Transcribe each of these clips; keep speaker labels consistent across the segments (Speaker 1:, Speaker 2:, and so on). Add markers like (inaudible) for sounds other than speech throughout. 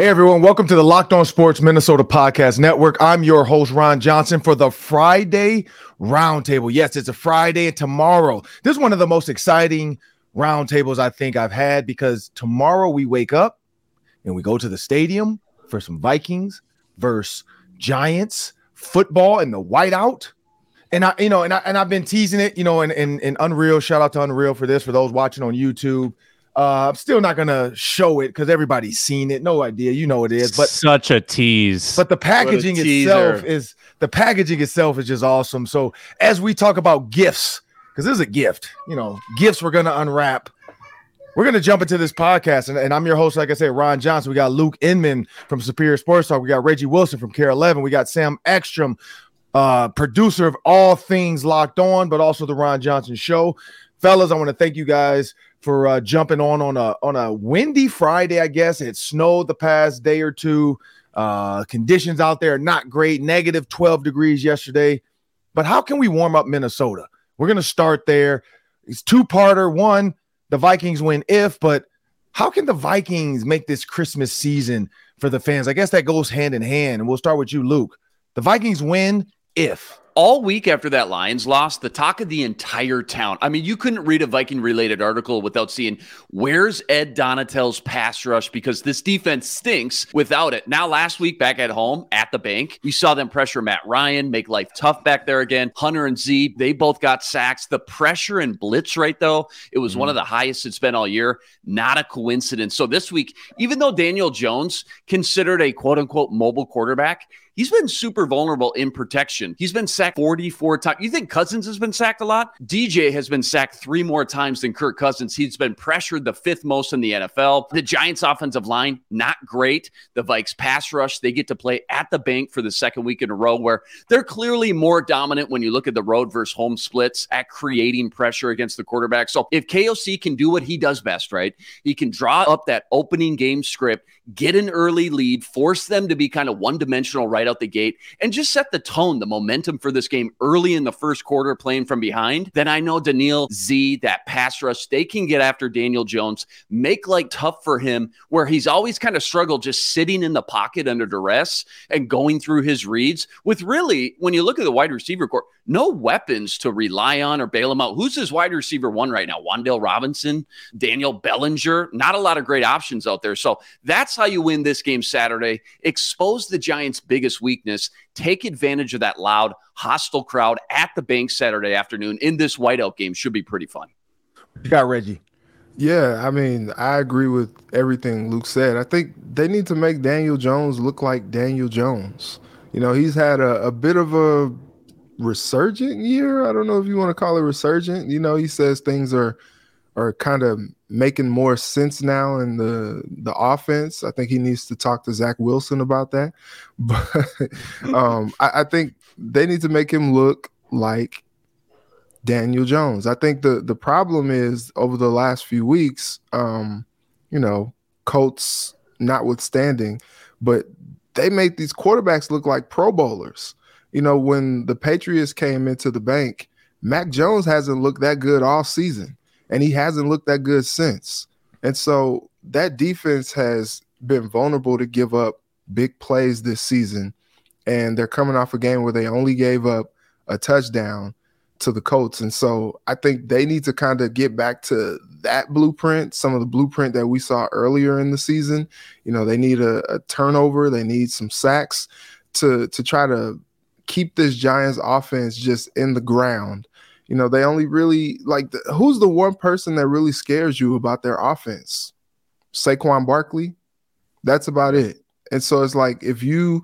Speaker 1: Hey everyone, welcome to the Locked On Sports Minnesota Podcast Network. I'm your host, Ron Johnson, for the Friday Roundtable. Yes, it's a Friday, and tomorrow, this is one of the most exciting roundtables I think I've had because tomorrow we wake up and we go to the stadium for some Vikings versus Giants football in the whiteout. And I, you know, and I and I've been teasing it, you know, and in, in Unreal. Shout out to Unreal for this for those watching on YouTube. Uh, I'm still not gonna show it because everybody's seen it. No idea, you know it is. But
Speaker 2: such a tease.
Speaker 1: But the packaging itself is the packaging itself is just awesome. So as we talk about gifts, because this is a gift, you know, gifts we're gonna unwrap. We're gonna jump into this podcast, and, and I'm your host, like I said, Ron Johnson. We got Luke Inman from Superior Sports Talk. We got Reggie Wilson from KARE 11. We got Sam Ekstrom, uh, producer of all things Locked On, but also the Ron Johnson Show. Fellas, I want to thank you guys for uh, jumping on on a on a windy Friday. I guess it snowed the past day or two. Uh, conditions out there are not great. Negative 12 degrees yesterday. But how can we warm up Minnesota? We're gonna start there. It's two parter. One, the Vikings win if, but how can the Vikings make this Christmas season for the fans? I guess that goes hand in hand. And we'll start with you, Luke. The Vikings win if
Speaker 3: all week after that Lions loss, the talk of the entire town. I mean, you couldn't read a Viking related article without seeing where's Ed Donatell's pass rush because this defense stinks without it. Now, last week back at home at the bank, we saw them pressure Matt Ryan, make life tough back there again. Hunter and Z, they both got sacks. The pressure and blitz right though, it was mm-hmm. one of the highest it's been all year. Not a coincidence. So this week, even though Daniel Jones considered a quote unquote mobile quarterback, he's been super vulnerable in protection. He's been sacked 44 times. You think Cousins has been sacked a lot? DJ has been sacked three more times than Kirk Cousins. He's been pressured the fifth most in the NFL. The Giants' offensive line, not great. The Vikes pass rush, they get to play at the bank for the second week in a row where they're clearly more dominant when you look at the road versus home splits at creating pressure against the quarterback. So if KOC can do what he does best, right? He can draw up that opening game script, get an early lead, force them to be kind of one dimensional right out the gate, and just set the tone, the momentum for this game early in the first quarter, playing from behind, then I know Danielle Z, that pass rush, they can get after Daniel Jones, make like tough for him, where he's always kind of struggled just sitting in the pocket under duress and going through his reads with really, when you look at the wide receiver court, no weapons to rely on or bail him out. Who's his wide receiver one right now? Wan'Dale Robinson, Daniel Bellinger, not a lot of great options out there. So that's how you win this game Saturday. Expose the Giants' biggest weakness. Take advantage of that loud, hostile crowd at the bank Saturday afternoon in this whiteout game. Should be pretty fun.
Speaker 1: You got Reggie.
Speaker 4: Yeah, I mean, I agree with everything Luke said. I think they need to make Daniel Jones look like Daniel Jones. You know, he's had a, a bit of a resurgent year. I don't know if you want to call it resurgent. You know, he says things are are kind of making more sense now in the the offense. I think he needs to talk to Zach Wilson about that. (laughs) But um, I, I think they need to make him look like Daniel Jones. I think the the problem is over the last few weeks, um, you know, Colts notwithstanding, but they make these quarterbacks look like Pro Bowlers. You know, when the Patriots came into the bank, Mac Jones hasn't looked that good all season and he hasn't looked that good since. And so that defense has been vulnerable to give up big plays this season. And they're coming off a game where they only gave up a touchdown to the Colts. And so I think they need to kind of get back to that blueprint, some of the blueprint that we saw earlier in the season. You know, they need a, a turnover, they need some sacks to to try to keep this Giants offense just in the ground you know, they only really like the, who's the one person that really scares you about their offense? Saquon Barkley. That's about it. And so it's like if you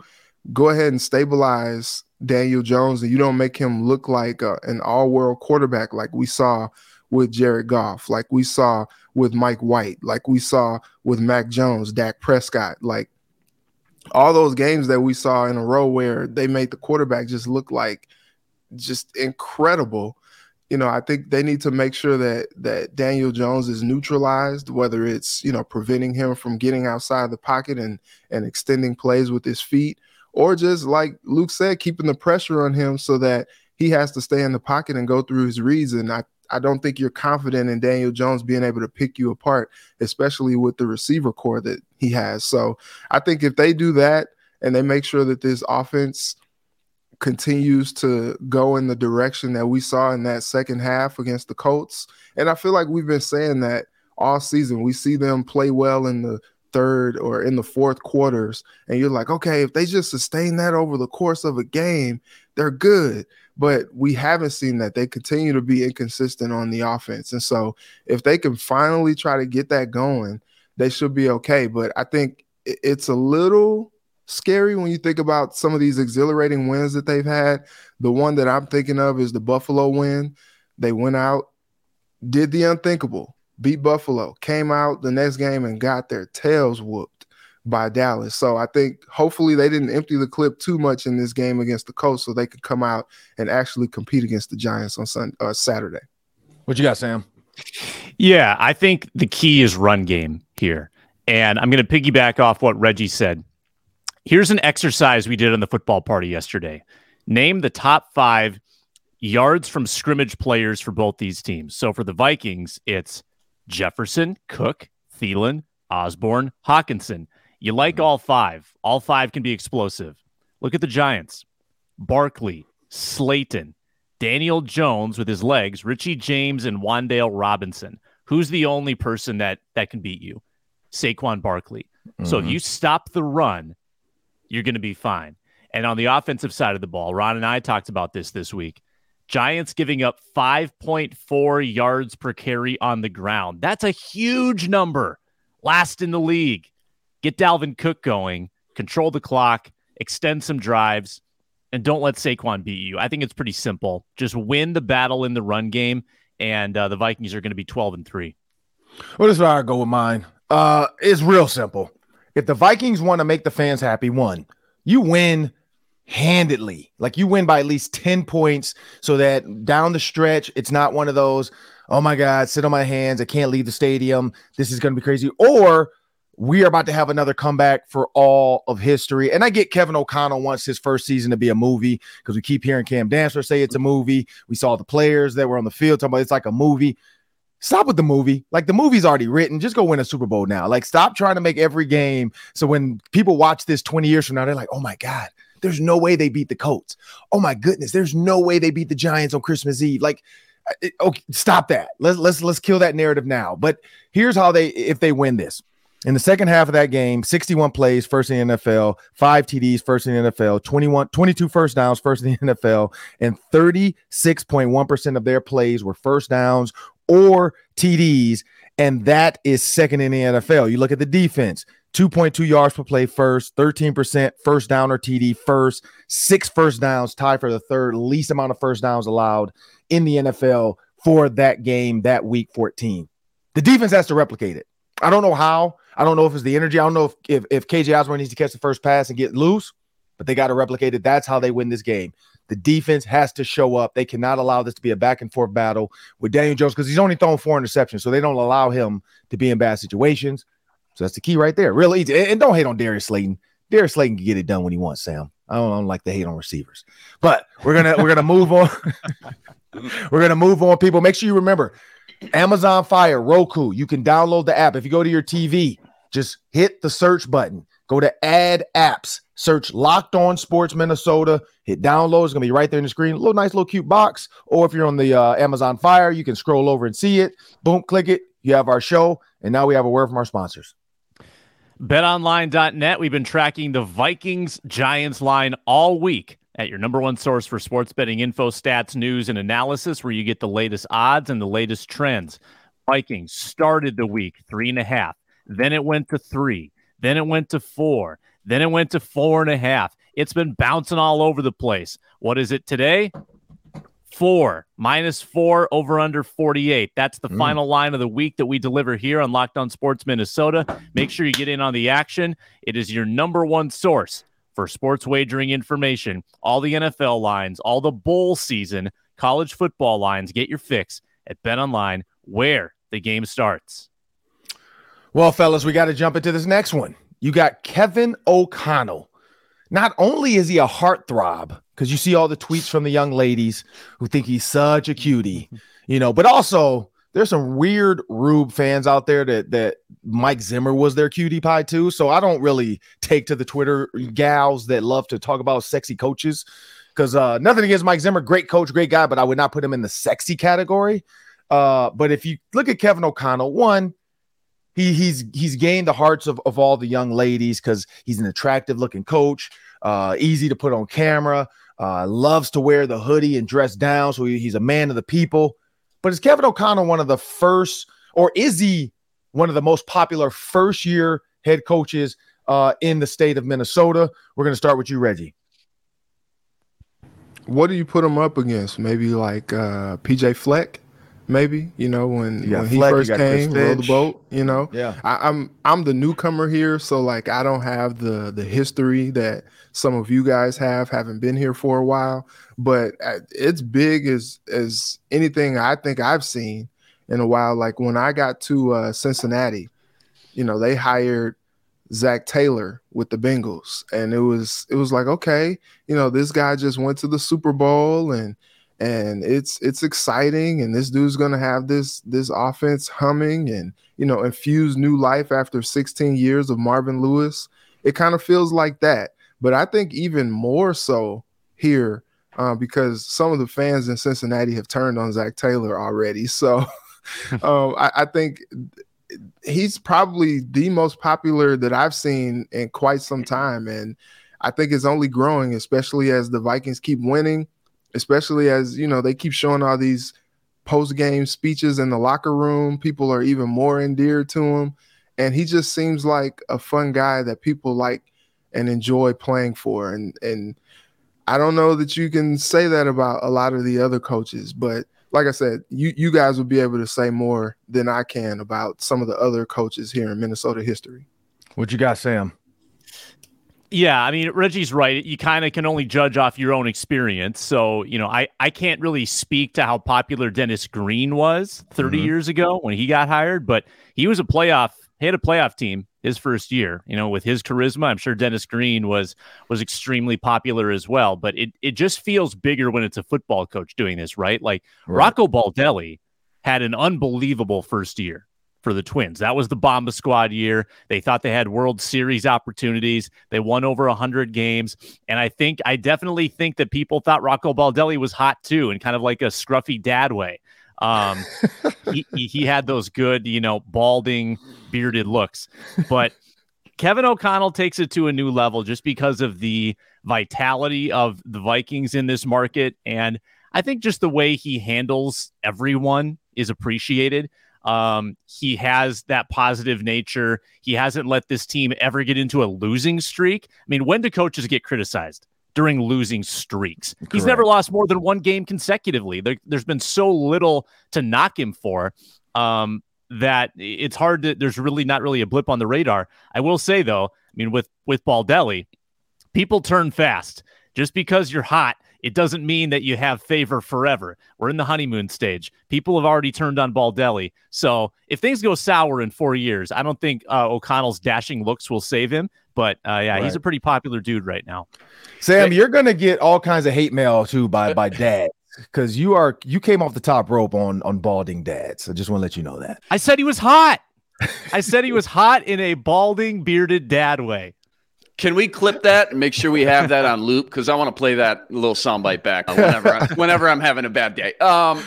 Speaker 4: go ahead and stabilize Daniel Jones and you don't make him look like a, an all-world quarterback like we saw with Jared Goff, like we saw with Mike White, like we saw with Mac Jones, Dak Prescott, like all those games that we saw in a row where they made the quarterback just look like just incredible you know, I think they need to make sure that that Daniel Jones is neutralized, whether it's you know preventing him from getting outside the pocket and and extending plays with his feet, or just like Luke said, keeping the pressure on him so that he has to stay in the pocket and go through his reads. And I I don't think you're confident in Daniel Jones being able to pick you apart, especially with the receiver core that he has. So I think if they do that and they make sure that this offense continues to go in the direction that we saw in that second half against the Colts, and I feel like we've been saying that all season. We see them play well in the third or in the fourth quarters, and you're like, okay, if they just sustain that over the course of a game, they're good. But we haven't seen that. They continue to be inconsistent on the offense. And so if they can finally try to get that going, they should be okay. But I think it's a little scary when you think about some of these exhilarating wins that they've had. The one that I'm thinking of is the Buffalo win. They went out, did the unthinkable, beat Buffalo, came out the next game and got their tails whooped by Dallas. So I think hopefully they didn't empty the clip too much in this game against the Colts so they could come out and actually compete against the Giants on Sunday, uh, Saturday.
Speaker 1: What you got, Sam?
Speaker 2: Yeah, I think the key is run game here. And I'm going to piggyback off what Reggie said. Here's an exercise we did on the football party yesterday. Name the top five yards from scrimmage players for both these teams. So for the Vikings, it's Jefferson, Cook, Thielen, Osborn, Hockenson. You like all five. All five can be explosive. Look at the Giants. Barkley, Slayton, Daniel Jones with his legs, Richie James, and Wan'Dale Robinson. Who's the only person that that can beat you? Saquon Barkley. Mm-hmm. So if mm-hmm. you stop the run, you're going to be fine. And on the offensive side of the ball, Ron and I talked about this this week. Giants giving up 5.4 yards per carry on the ground. That's a huge number. Last in the league. Get Dalvin Cook going, control the clock, extend some drives, and don't let Saquon beat you. I think it's pretty simple. Just win the battle in the run game, and uh, the Vikings are going to be 12 and 3.
Speaker 1: Well, this is where I go with mine. Uh, it's real simple. If the Vikings want to make the fans happy, one, you win handedly. Like you win by at least 10 points so that down the stretch, it's not one of those, oh my God, sit on my hands. I can't leave the stadium. This is going to be crazy. Or we are about to have another comeback for all of history. And I get Kevin O'Connell wants his first season to be a movie because we keep hearing Cam Dantzler say it's a movie. We saw the players that were on the field talking about it's like a movie. Stop with the movie. Like the movie's already written. Just go win a Super Bowl now. Like stop trying to make every game. So when people watch this 20 years from now, they're like, oh my God, there's no way they beat the Colts. Oh my goodness, there's no way they beat the Giants on Christmas Eve. Like, okay, stop that. Let's let's let's kill that narrative now. But here's how they if they win this. In the second half of that game, 61 plays, first in the NFL, five TDs, first in the NFL, 21, 22 first downs, first in the NFL, and 36.1% of their plays were first downs or TDs. And that is second in the NFL. You look at the defense, 2.2 yards per play first, 13% first down or TD first, six first downs, tied for the third least amount of first downs allowed in the NFL for that game that week 14. The defense has to replicate it. I don't know how. I don't know if it's the energy. I don't know if, if, if KJ Osborn needs to catch the first pass and get loose, but they got to replicate it. That's how they win this game. The defense has to show up. They cannot allow this to be a back and forth battle with Daniel Jones because he's only thrown four interceptions, so they don't allow him to be in bad situations. So that's the key right there. Real easy. And don't hate on Darius Slayton. Darius Slayton can get it done when he wants, Sam. I don't, I don't like to hate on receivers. But we're gonna we're gonna move on. (laughs) we're gonna move on, people. Make sure you remember Amazon Fire, Roku. You can download the app. If you go to your TV, just hit the search button. Go to add apps, search locked on sports Minnesota, hit download. It's gonna be right there in the screen. Little nice, little cute box. Or if you're on the uh, Amazon Fire, you can scroll over and see it. Boom, click it. You have our show. And now we have a word from our sponsors.
Speaker 2: BetOnline.net. We've been tracking the Vikings Giants line all week at your number one source for sports betting info, stats, news, and analysis, where you get the latest odds and the latest trends. Vikings started the week three and a half. Then it went to three. Then it went to four. Then it went to four and a half. It's been bouncing all over the place. What is it today? four, minus four over under 48. That's the mm. final line of the week that we deliver here on Locked On Sports Minnesota. Make sure you get in on the action. It is your number one source for sports wagering information. All the NFL lines, all the bowl season, college football lines. Get your fix at Bet Online, where the game starts.
Speaker 1: Well, fellas, we got to jump into this next one. You got Kevin O'Connell. Not only is he a heartthrob because you see all the tweets from the young ladies who think he's such a cutie, (laughs) you know, but also there's some weird Rube fans out there that that Mike Zimmer was their cutie pie too. So I don't really take to the Twitter gals that love to talk about sexy coaches because uh, nothing against Mike Zimmer, great coach, great guy, but I would not put him in the sexy category. Uh, but if you look at Kevin O'Connell, one, he he's he's gained the hearts of, of all the young ladies because he's an attractive looking coach, uh, easy to put on camera, uh, loves to wear the hoodie and dress down, so he, he's a man of the people. But is Kevin O'Connell one of the first, or is he one of the most popular first year head coaches uh, in the state of Minnesota? We're going to start with you, Reggie.
Speaker 4: What do you put him up against? Maybe like uh, PJ Fleck? Maybe you know when when he first came roll the boat you know.
Speaker 1: Yeah.
Speaker 4: I, i'm i'm the newcomer here so like i don't have the the history that some of you guys have haven't been here for a while. But uh, it's big as as anything i think i've seen in a while. Like when i got to uh cincinnati you know they hired Zac Taylor with the Bengals. And it was it was like okay you know this guy just went to the Super Bowl and and it's it's exciting and this dude's going to have this this offense humming and you know infuse new life after 16 years of Marvin Lewis. It kind of feels like that. But I think even more so here uh, because some of the fans in Cincinnati have turned on Zac Taylor already. (laughs) So (laughs) um, I, I think he's probably the most popular that I've seen in quite some time. And I think it's only growing especially as the Vikings keep winning especially as you know they keep showing all these post game speeches in the locker room. People are even more endeared to him, and he just seems like a fun guy that people like and enjoy playing for. And and I don't know that you can say that about a lot of the other coaches, but like I said, you you guys would be able to say more than I can about some of the other coaches here in Minnesota history.
Speaker 1: What you got, Sam?
Speaker 2: Yeah, I mean Reggie's right. You kind of can only judge off your own experience. So, you know, I I can't really speak to how popular Dennis Green was 30 mm-hmm. years ago when he got hired, but he was a playoff he had a playoff team his first year, you know, with his charisma. I'm sure Dennis Green was was extremely popular as well, but it it just feels bigger when it's a football coach doing this, right? Like right. Rocco Baldelli had an unbelievable first year for the Twins. That was the Bomba Squad year. They thought they had World Series opportunities. They won over 100 games. And I think, I definitely think that people thought Rocco Baldelli was hot too, in kind of like a scruffy dad way. Um, (laughs) he, he had those good, you know, balding, bearded looks. But Kevin O'Connell takes it to a new level just because of the vitality of the Vikings in this market. And I think just the way he handles everyone is appreciated. Um, he has that positive nature. He hasn't let this team ever get into a losing streak. I mean, when do coaches get criticized? During losing streaks. Correct. He's never lost more than one game consecutively. There, has been so little to knock him for um, that it's hard to, there's really not really a blip on the radar. I will say, though, I mean, with, with Baldelli, people turn fast. Just because you're hot it doesn't mean that you have favor forever. We're in the honeymoon stage. People have already turned on Baldelli. So if things go sour in four years, I don't think uh, O'Connell's dashing looks will save him. But uh, yeah, right. he's a pretty popular dude right now.
Speaker 1: Sam, you're gonna get all kinds of hate mail too by by (laughs) dad because you are you came off the top rope on on balding dads. I just want to let you know that.
Speaker 2: I said he was hot. I said he (laughs) was hot in a balding bearded dad way.
Speaker 3: Can we clip that and make sure we have that on loop? Because I want to play that little soundbite back whenever I'm, whenever I'm having a bad day. Um,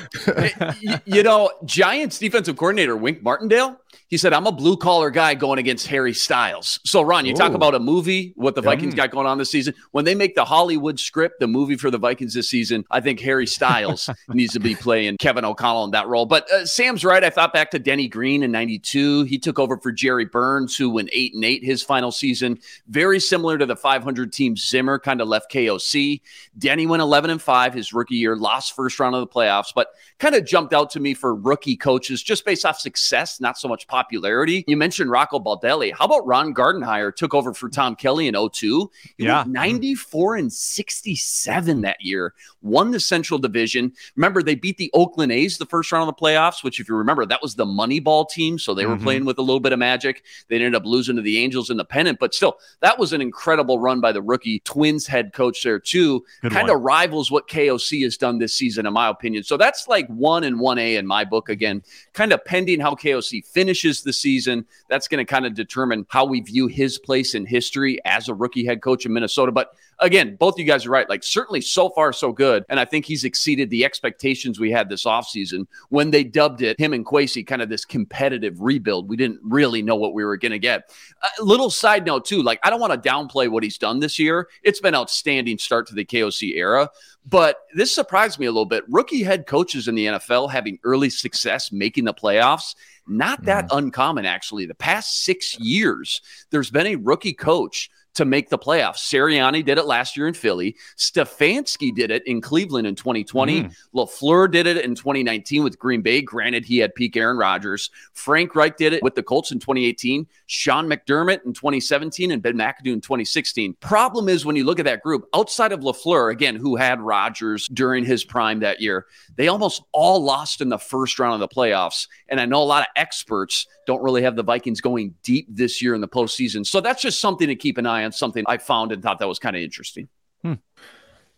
Speaker 3: you know, Giants defensive coordinator Wink Martindale he said, I'm a blue collar guy going against Harry Styles. So, Ron, you Ooh. talk about a movie, what the Vikings got going on this season. When they make the Hollywood script, the movie for the Vikings this season, I think Harry Styles (laughs) needs to be playing Kevin O'Connell in that role. But uh, Sam's right. I thought back to Denny Green in 92. He took over for Jerry Burns, who went 8 and 8 his final season. Very similar to the 500 team Zimmer kind of left KOC. Denny went 11 and 5 his rookie year, lost first round of the playoffs, but kind of jumped out to me for rookie coaches just based off success, not so much popularity. You mentioned Rocco Baldelli. How about Ron Gardenhire took over for Tom Kelly in 02? He yeah. 94 and 67 that year, won the Central Division. Remember, they beat the Oakland A's the first round of the playoffs, which, if you remember, that was the Moneyball team. So they mm-hmm. were playing with a little bit of magic. They ended up losing to the Angels in the pennant, but still, that was an incredible run by the rookie Twins head coach there, too. Kind of rivals what KOC has done this season, in my opinion. So that's like one and 1A in my book. Again, kind of pending how KOC finishes the season. That's going to kind of determine how we view his place in history as a rookie head coach in Minnesota. But again, both you guys are right. Like, certainly so far, so good. And I think he's exceeded the expectations we had this offseason when they dubbed it, him and Kwesi, kind of this competitive rebuild. We didn't really know what we were going to get. A little side note, too, like, I don't want to downplay what he's done this year. It's been outstanding start to the KOC era. But this surprised me a little bit. Rookie head coaches in the NFL having early success making the playoffs, not that mm. uncommon, actually. The past six years, there's been a rookie coach to make the playoffs. Sirianni did it last year in Philly. Stefanski did it in Cleveland in 2020. Mm. LaFleur did it in 2019 with Green Bay. Granted, he had peak Aaron Rodgers. Frank Reich did it with the Colts in 2018. Sean McDermott in 2017 and Ben McAdoo in 2016. Problem is when you look at that group, outside of LaFleur, again, who had Rodgers during his prime that year, they almost all lost in the first round of the playoffs. And I know a lot of experts don't really have the Vikings going deep this year in the postseason. So that's just something to keep an eye on, something I found and thought that was kind of interesting.
Speaker 1: Hmm.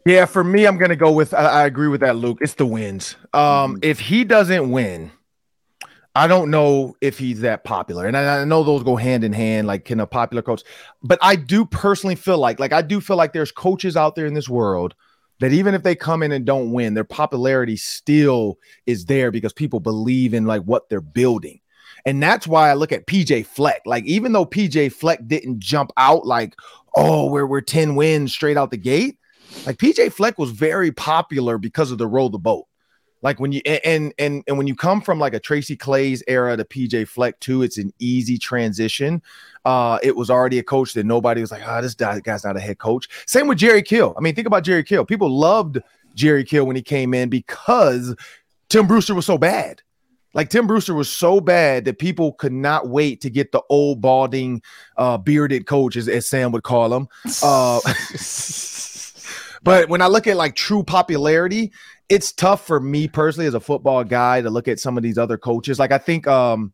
Speaker 1: Yeah, for me, I'm gonna go with. I, I, agree with that, Luke. It's the wins. Um, mm If he doesn't win, I don't know if he's that popular, and I, I, know those go hand in hand. Like, can a popular coach? But I do personally feel like, like I do feel like there's coaches out there in this world that even if they come in and don't win, their popularity still is there because people believe in like what they're building. And that's why I look at PJ Fleck. Like, even though PJ Fleck didn't jump out like, oh, we're, we're 10 wins straight out the gate, like PJ Fleck was very popular because of the roll the boat. Like when you and and and when you come from like a Tracy Claeys era to PJ Fleck too, it's an easy transition. Uh, it was already a coach that nobody was like, oh, this guy's not a head coach. Same with Jerry Kill. I mean, think about Jerry Kill. People loved Jerry Kill when he came in because Tim Brewster was so bad. Like Tim Brewster was so bad that people could not wait to get the old balding, uh, bearded coach, as, as Sam would call him. Uh, (laughs) but when I look at like true popularity, it's tough for me personally as a football guy to look at some of these other coaches. Like I think, um,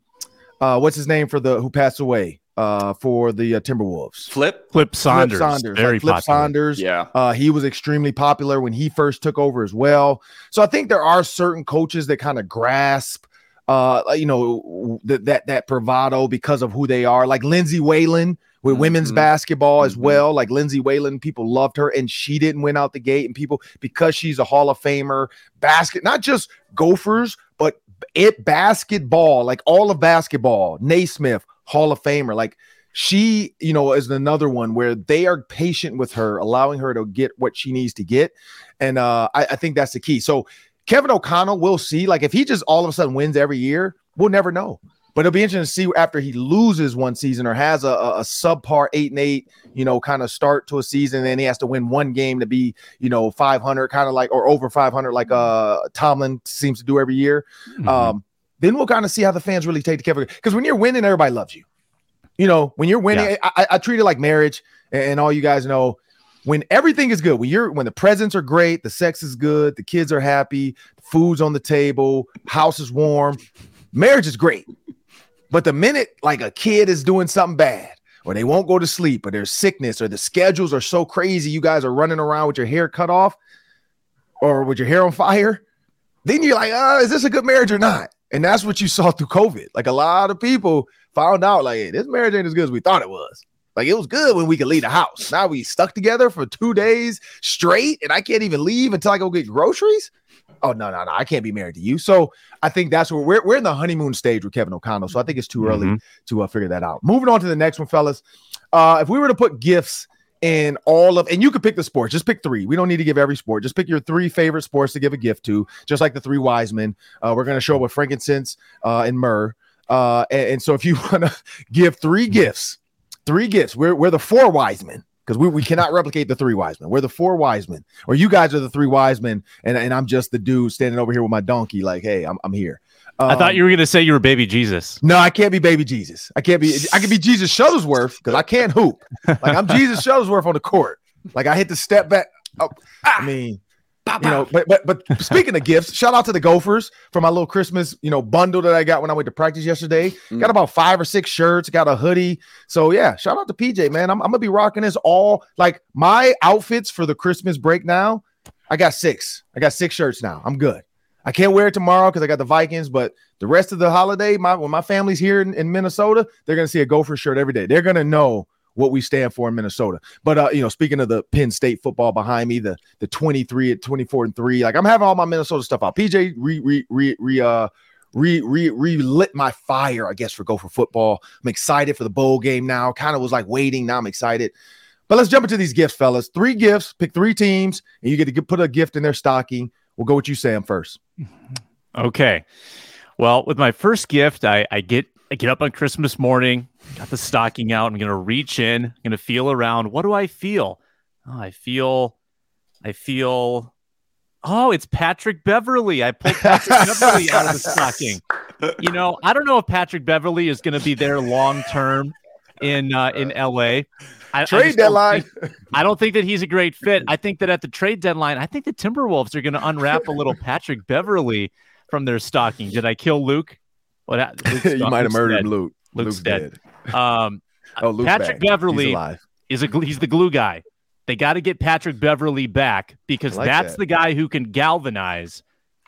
Speaker 1: uh, what's his name for the who passed away? uh, for the uh, Timberwolves.
Speaker 3: Flip
Speaker 2: Flip Saunders, Flip Saunders, very like Flip popular.
Speaker 1: Saunders.
Speaker 3: Yeah,
Speaker 1: uh, he was extremely popular when he first took over as well. So I think there are certain coaches that kind of grasp uh, you know, th- that that bravado because of who they are. Like Lindsay Whalen with mm-hmm. women's basketball as mm-hmm. well. Like Lindsay Whalen, people loved her, and she didn't win out the gate. And people because she's a Hall of Famer, basket not just Gophers, but it basketball, like all of basketball. Naismith, Hall of Famer, like. She, you know, is another one where they are patient with her, allowing her to get what she needs to get. And uh, I, I think that's the key. So Kevin O'Connell, we'll see. Like if he just all of a sudden wins every year, we'll never know. But it'll be interesting to see after he loses one season or has a, a, a subpar eight and eight, you know, kind of start to a season, and he has to win one game to be, you know, 500, kind of like or over 500, like uh Tomlin seems to do every year. Mm-hmm. Um, then we'll kind of see how the fans really take to Kevin. Because when you're winning, everybody loves you. You know, when you're winning, yeah. I, I, treat it like marriage, and all you guys know when everything is good, when you're when the presents are great, the sex is good, the kids are happy, food's on the table, house is warm, marriage is great. But the minute like a kid is doing something bad, or they won't go to sleep, or there's sickness, or the schedules are so crazy, you guys are running around with your hair cut off, or with your hair on fire, then you're like, uh, is this a good marriage or not? And that's what you saw through COVID. Like a lot of people found out, like, hey, this marriage ain't as good as we thought it was. Like it was good when we could leave the house. Now we stuck together for two days straight, and I can't even leave until I go get groceries. Oh no, no, no! I can't be married to you. So I think that's where we're we're in the honeymoon stage with Kevin O'Connell. So I think it's too mm-hmm. early to uh, figure that out. Moving on to the next one, fellas. Uh, if we were to put gifts in all of, and you could pick the sports, just pick three. We don't need to give every sport. Just pick your three favorite sports to give a gift to, just like the three wise men. Uh, we're going to show up with frankincense uh, and myrrh. Uh, and, and so if you (laughs) want to give three gifts Three gifts. We're we're the four wise men because we, we cannot replicate the three wise men. We're the four wise men, or you guys are the three wise men, and, and I'm just the dude standing over here with my donkey, like, hey, I'm, I'm here.
Speaker 2: Um, I thought you were going to say you were baby Jesus.
Speaker 1: No, I can't be baby Jesus. I can't be. I can be Jesus Shuttlesworth because I can't hoop. Like I'm Jesus (laughs) Shuttlesworth on the court. Like I hit the step back. Oh, I mean, you know, but but but (laughs) speaking of gifts, shout out to the Gophers for my little Christmas, you know, bundle that I got when I went to practice yesterday. Mm. Got about five or six shirts, got a hoodie. So yeah, shout out to PJ, man. I'm, I'm gonna be rocking this all like my outfits for the Christmas break now. I got six. I got six shirts now. I'm good. I can't wear it tomorrow because I got the Vikings, but the rest of the holiday, my when my family's here in, in Minnesota, they're gonna see a Gopher shirt every day. They're gonna know what we stand for in Minnesota. But uh, you know, speaking of the Penn State football behind me, the the 23 at 24 and 3, like I'm having all my Minnesota stuff out. PJ re re re re uh re re relit my fire, I guess, for Gopher football. I'm excited for the bowl game now. Kind of was like waiting. Now I'm excited. But let's jump into these gifts, fellas. Three gifts, pick three teams, and you get to put a gift in their stocking. We'll go with you, Sam, first.
Speaker 2: Okay. Well, with my first gift, I, I get I get up on Christmas morning, got the stocking out. I'm gonna reach in, I'm gonna feel around. What do I feel? Oh, I feel, I feel. Oh, it's Patrick Beverley. I pulled Patrick Beverley out of the stocking. You know, I don't know if Patrick Beverley is going to be there long term in uh, in LA.
Speaker 1: I, trade I deadline.
Speaker 2: Think, I don't think that he's a great fit. I think that at the trade deadline, I think the Timberwolves are going to unwrap a little Patrick Beverley from their stocking. Did I kill Luke?
Speaker 1: What? (laughs) you might have murdered dead. Luke.
Speaker 2: Luke's, Luke's dead. dead. Um, (laughs) oh, Luke's Patrick back. Beverley is a he's the glue guy. They got to get Patrick Beverley back because like that's that. the guy who can galvanize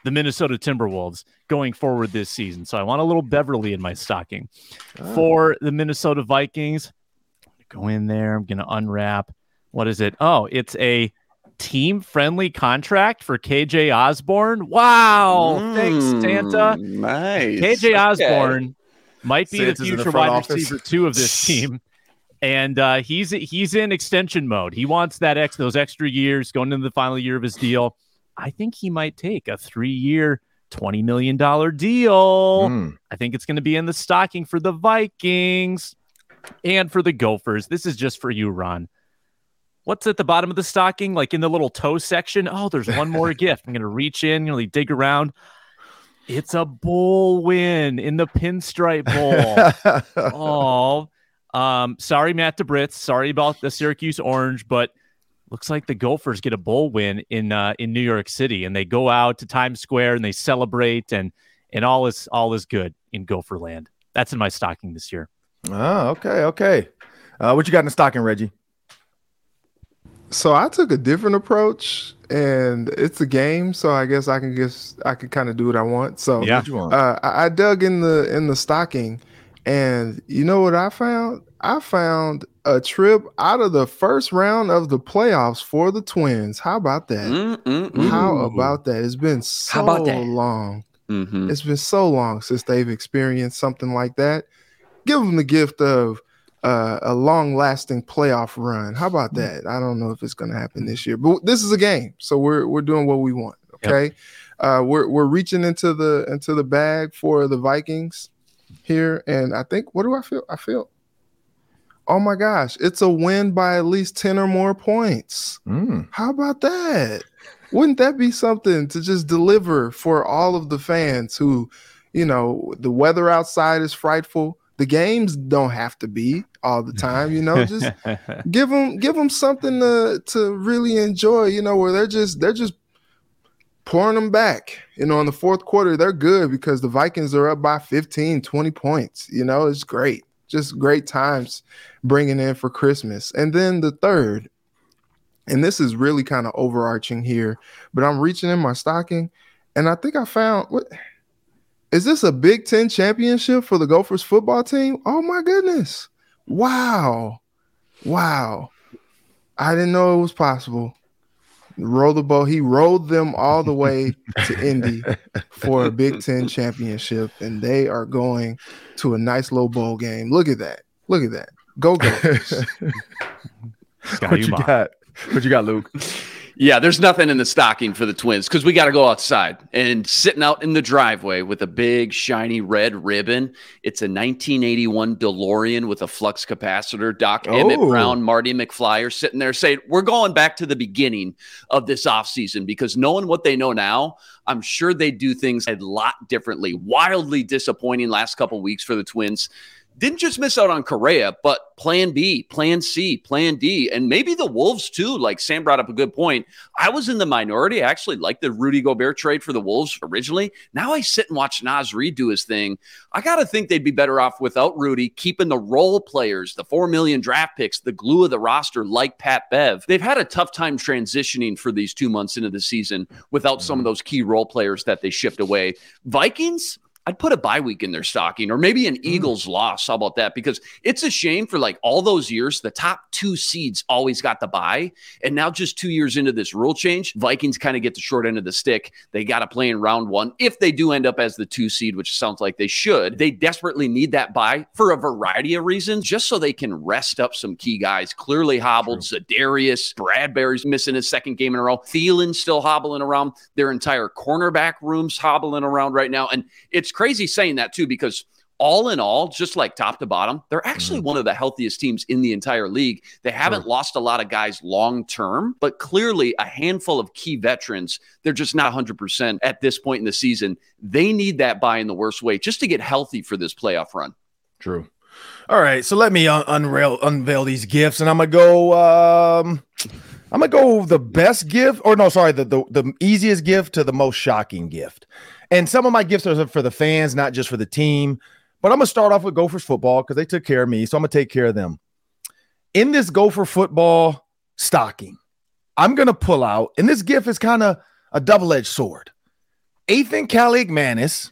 Speaker 2: the Minnesota Timberwolves going forward this season. So I want a little Beverley in my stocking. Oh. For the Minnesota Vikings, go in there. I'm going to unwrap. What is it? Oh, it's a team friendly contract for KJ Osborn. Wow. Mm, Thanks, Santa.
Speaker 3: Nice.
Speaker 2: KJ Osborn might be Santa's the future the wide office. receiver two of this (laughs) team. And uh, he's he's in extension mode. He wants that ex those extra years going into the final year of his deal. I think he might take a three year, $20 million deal. Mm. I think it's going to be in the stocking for the Vikings and for the Gophers. This is just for you, Ron. What's at the bottom of the stocking? Like in the little toe section? Oh, there's one more (laughs) gift. I'm going to reach in, you know, dig around. It's a bowl win in the Pinstripe Bowl. (laughs) oh, um, sorry, Matt DeBritz. Sorry about the Syracuse Orange, but looks like the Gophers get a bowl win in uh, in New York City, and they go out to Times Square and they celebrate, and and all is all is good in Gopherland. That's in my stocking this year.
Speaker 1: Oh, okay, okay. Uh, what you got in the stocking, Reggie?
Speaker 4: So I took a different approach, and it's a game, so I guess I can just I can kind of do what I want. So
Speaker 2: yeah,
Speaker 4: uh, I, I dug in the in the stocking, and you know what I found? I found a trip out of the first round of the playoffs for the Twins. How about that? Mm-mm-mm. How about that? It's been so long. Mm-hmm. It's been so long since they've experienced something like that. Give them the gift of uh, a long-lasting playoff run. How about hmm. that? I don't know if it's going to happen this year, but this is a game, so we're we're doing what we want. Okay, yep. uh, we're we're reaching into the into the bag for the Vikings here, and I think what do I feel? I feel. Oh my gosh, it's a win by at least 10 or more points. Mm. How about that? Wouldn't that be something to just deliver for all of the fans who, you know, the weather outside is frightful the games don't have to be all the time you know just (laughs) give them give them something to to really enjoy you know where they're just they're just pouring them back. You know in the fourth quarter they're good because the vikings are up by 15 20 points you know it's great just great times bringing in for christmas. And then the third and this is really kind of overarching here but i'm reaching in my stocking and i think i found what is this a Big Ten championship for the Gophers football team? Oh my goodness. Wow. Wow. I didn't know it was possible. Roll the ball. He rolled them all the way to Indy for a Big Ten championship, and they are going to a nice low bowl game. Look at that. Look at that. Go Gophers. (laughs)
Speaker 1: what you got? What you got, Luke?
Speaker 3: Yeah, there's nothing in the stocking for the Twins because we got to go outside and sitting out in the driveway with a big shiny red ribbon. It's a 1981 DeLorean with a flux capacitor. Doc oh. Emmett Brown, Marty McFly are sitting there saying, "We're going back to the beginning of this offseason because knowing what they know now, I'm sure they do things a lot differently. Wildly disappointing last couple weeks for the Twins." Didn't just miss out on Correa, but plan B, plan C, plan D, and maybe the Wolves too. Like Sam brought up a good point. I was in the minority. I actually liked the Rudy Gobert trade for the Wolves originally. Now I sit and watch Naz Reid do his thing. I got to think they'd be better off without Rudy, keeping the role players, the 4 million draft picks, the glue of the roster, like Pat Bev. They've had a tough time transitioning for these two months into the season without some of mm-hmm. those key role players that they shipped away. Vikings, I'd put a bye week in their stocking or maybe an mm. Eagles loss. How about that? Because it's a shame for like all those years, the top two seeds always got the bye. And now, just two years into this rule change, Vikings kind of get the short end of the stick. They got to play in round one. If they do end up as the two seed, which sounds like they should, they desperately need that bye for a variety of reasons, just so they can rest up some key guys. Clearly hobbled, True. Za'Darius, Bradberry's missing his second game in a row. Thielen's still hobbling around. Their entire cornerback room's hobbling around right now. And it's crazy saying that too, because all in all, just like top to bottom, they're actually mm-hmm. one of the healthiest teams in the entire league. They haven't sure. lost a lot of guys long term, but clearly a handful of key veterans, they're just not 100% at this point in the season. They need that buy in the worst way just to get healthy for this playoff run.
Speaker 1: True. All right, so let me un- unveil unveil these gifts, and I'm gonna go. Um, I'm gonna go the best gift, or no, sorry, the, the the easiest gift to the most shocking gift. And some of my gifts are for the fans, not just for the team. But I'm gonna start off with Gophers football because they took care of me, so I'm gonna take care of them. In this Gopher football stocking, I'm gonna pull out, and this gift is kind of a double-edged sword. Ethan Kaliakmanis,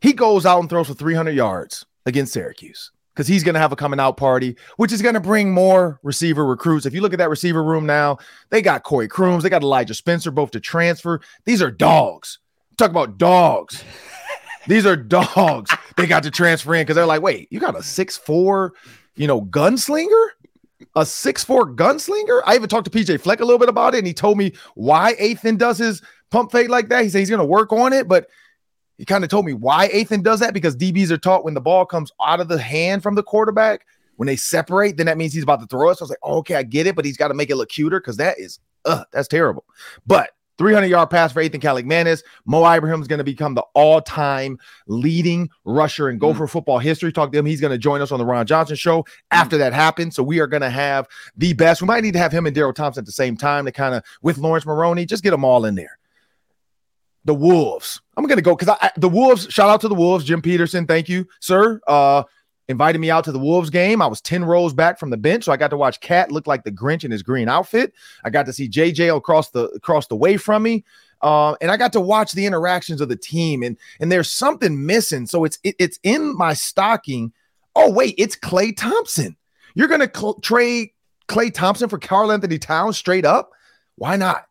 Speaker 1: he goes out and throws for 300 yards against Syracuse because he's going to have a coming out party, which is going to bring more receiver recruits. If you look at that receiver room now, they got Corey Crooms, they got Elijah Spencer, both to transfer. These are dogs. Talk about dogs. These are dogs. They got to transfer in because they're like, wait, you got a six four, you know, gunslinger, a six four gunslinger. I even talked to PJ Fleck a little bit about it, and he told me why Ethan does his pump fake like that. He said he's to work on it, but he kind of told me why Ethan does that because DBs are taught when the ball comes out of the hand from the quarterback, when they separate, then that means he's about to throw it. So I was like, oh, okay, I get it, but he's got to make it look cuter because that is, uh, that's terrible. But 300 yard pass for Ethan Kaliakmanis. Mo Ibrahim is going to become the all time leading rusher in Gopher mm. football history. Talk to him. He's going to join us on the Ron Johnson show after mm. that happens. So we are going to have the best. We might need to have him and Darrell Thompson at the same time to kind of, with Laurence Maroney, just get them all in there. The Wolves. I'm going to go because the Wolves, shout out to the Wolves. Jim Petersen, thank you, sir. Uh, invited me out to the Wolves game. I was 10 rows back from the bench, so I got to watch Cat look like the Grinch in his green outfit. I got to see JJ across the across the way from me. Uh, and I got to watch the interactions of the team, and and there's something missing. So it's it, it's in my stocking. Oh wait, it's Klay Thompson. You're gonna cl- trade Klay Thompson for Karl-Anthony Towns straight up? Why not?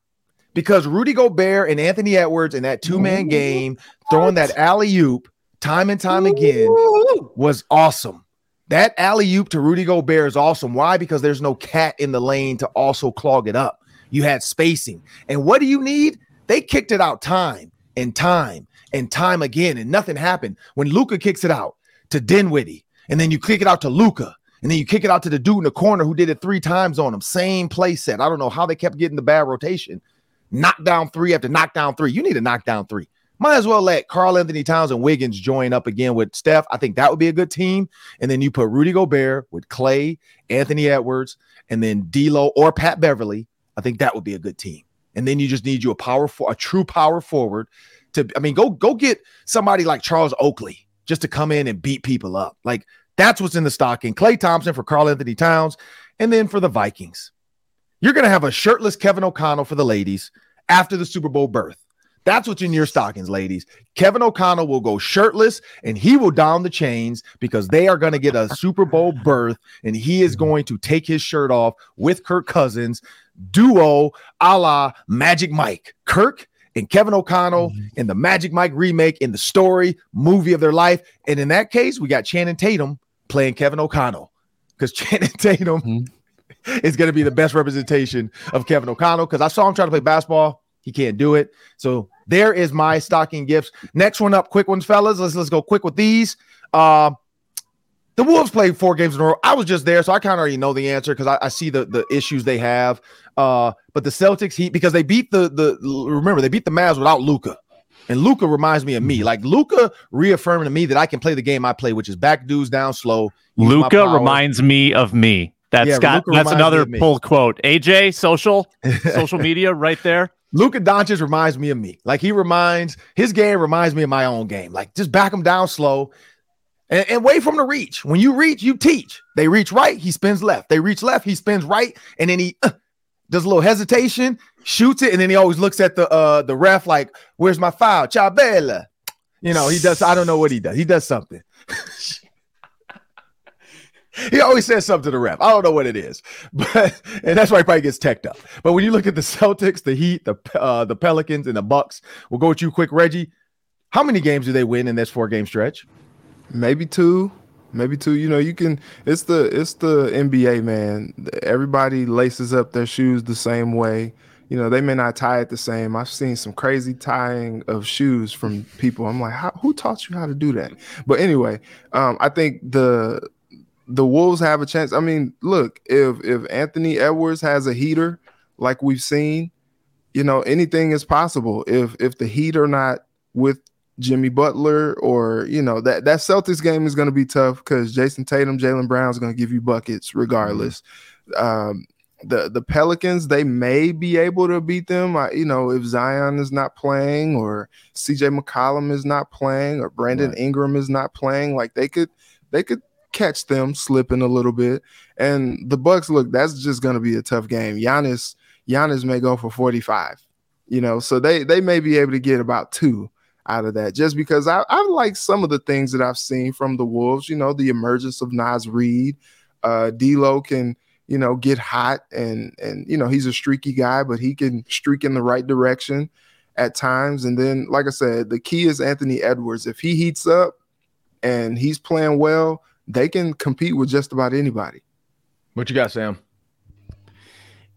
Speaker 1: Because Rudy Gobert and Anthony Edwards in that two man game, throwing that alley oop time and time again was awesome. That alley oop to Rudy Gobert is awesome. Why? Because there's no cat in the lane to also clog it up. You had spacing. And what do you need? They kicked it out time and time and time again, and nothing happened. When Luka kicks it out to Dinwiddie, and then you kick it out to Luka, and then you kick it out to the dude in the corner who did it three times on him. Same play set. I don't know how they kept getting the bad rotation. Knock down three after knock down three. You need to knock down three. Might as well let Karl-Anthony Towns and Wiggins join up again with Steph. I think that would be a good team. And then you put Rudy Gobert with Klay, Anthony Edwards, and then D'Lo or Pat Beverley. I think that would be a good team. And then you just need you a power for a true power forward to. I mean, go go get somebody like Charles Oakley just to come in and beat people up. Like that's what's in the stocking. Klay Thompson for Karl-Anthony Towns, and then for the Vikings, you're gonna have a shirtless Kevin O'Connell for the ladies after the Super Bowl berth. That's what's in your stockings, ladies. Kevin O'Connell will go shirtless and he will down the chains because they are going to get a Super Bowl berth and he is going to take his shirt off with Kirk Cousins, duo a la Magic Mike. Kirk and Kevin O'Connell mm-hmm. in the Magic Mike remake in the story movie of their life. And in that case, we got Channing Tatum playing Kevin O'Connell because (laughs) Channing Tatum. Mm-hmm is going to be the best representation of Kevin O'Connell because I saw him trying to play basketball. He can't do it. So there is my stocking gifts. Next one up, quick ones, fellas. Let's let's go quick with these. Uh, the Wolves played four games in a row. I was just there, so I kind of already know the answer because I, I, see the the issues they have. Uh, but the Celtics, he because they beat the the remember they beat the Mavs without Luka. And Luka reminds me of me. Like Luka reaffirming to me that I can play the game I play, which is back dudes down slow.
Speaker 2: Luka reminds me of me. That's yeah, got that's another pull quote. AJ, social, (laughs) social media right there.
Speaker 1: Luka Doncic reminds me of me. Like he reminds his game reminds me of my own game. Like just back him down slow and, and wait for him to reach. When you reach, you teach. They reach right, he spins left. They reach left, he spins right, and then he uh, does a little hesitation, shoots it, and then he always looks at the uh the ref like, "Where's my foul, Chabela?" You know, he does. I don't know what he does. He does something. (laughs) (laughs) he always says something to the ref. I don't know what it is, (laughs) but and that's why he probably gets teched up. But when you look at the Celtics, the Heat, the uh, the Pelicans, and the Bucks, we'll go with you quick, Reggie. How many games do they win in this four game stretch?
Speaker 4: Maybe two, maybe two. You know, you can. It's the it's the NBA, man. Everybody laces up their shoes the same way. You know, they may not tie it the same. I've seen some crazy tying of shoes from people. I'm like, who taught you how to do that? But anyway, um, I think the the Wolves have a chance. I mean, look, if if Anthony Edwards has a heater like we've seen, you know, anything is possible. If if the Heat are not with Jimmy Butler or you know that that Celtics game is going to be tough because Jayson Tatum, Jaylen Brown is going to give you buckets regardless. Mm-hmm. Um, the the Pelicans they may be able to beat them. I, you know if Zion is not playing or C.J. McCollum is not playing or Brandon right. Ingram is not playing, like they could they could catch them slipping a little bit. And the Bucks, look, that's just going to be a tough game. Giannis, Giannis may go for 45, you know, so they they may be able to get about two out of that just because I, I like some of the things that I've seen from the Wolves, you know, the emergence of Naz Reid. Uh, D'Lo can, you know, get hot and and you know he's a streaky guy, but he can streak in the right direction at times. And then, like I said, the key is Anthony Edwards. If he heats up and he's playing well, they can compete with just about anybody.
Speaker 1: What you got, Sam?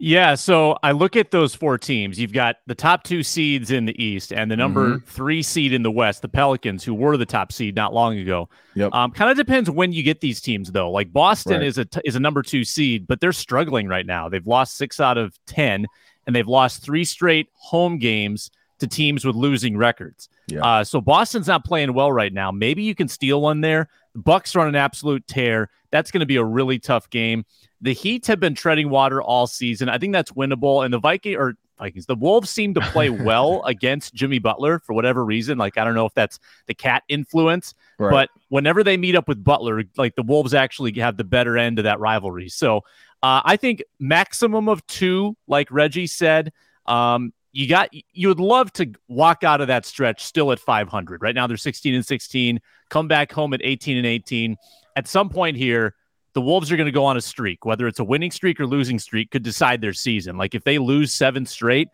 Speaker 2: Yeah, so I look at those four teams. You've got the top two seeds in the East and the number mm-hmm. three seed in the West, the Pelicans, who were the top seed not long ago. Yep. Um, kind of depends when you get these teams, though. Like Boston right. is a t- is a number two seed, but they're struggling right now. They've lost six out of ten, and they've lost three straight home games to teams with losing records. Yeah. Uh, so Boston's not playing well right now. Maybe you can steal one there. The Bucks are on an absolute tear. That's going to be a really tough game. The Heat have been treading water all season. I think that's winnable. And the Viking or Vikings, the Wolves seem to play (laughs) well against Jimmy Butler for whatever reason. Like I don't know if that's the cat influence, right. but whenever they meet up with Butler, like the Wolves actually have the better end of that rivalry. So uh, I think maximum of two, like Reggie said. Um, you got you would love to walk out of that stretch still at 500. Right now they're 16 and 16. Come back home at 18 and 18. At some point here, the Wolves are going to go on a streak, whether it's a winning streak or losing streak, could decide their season. Like if they lose seven straight,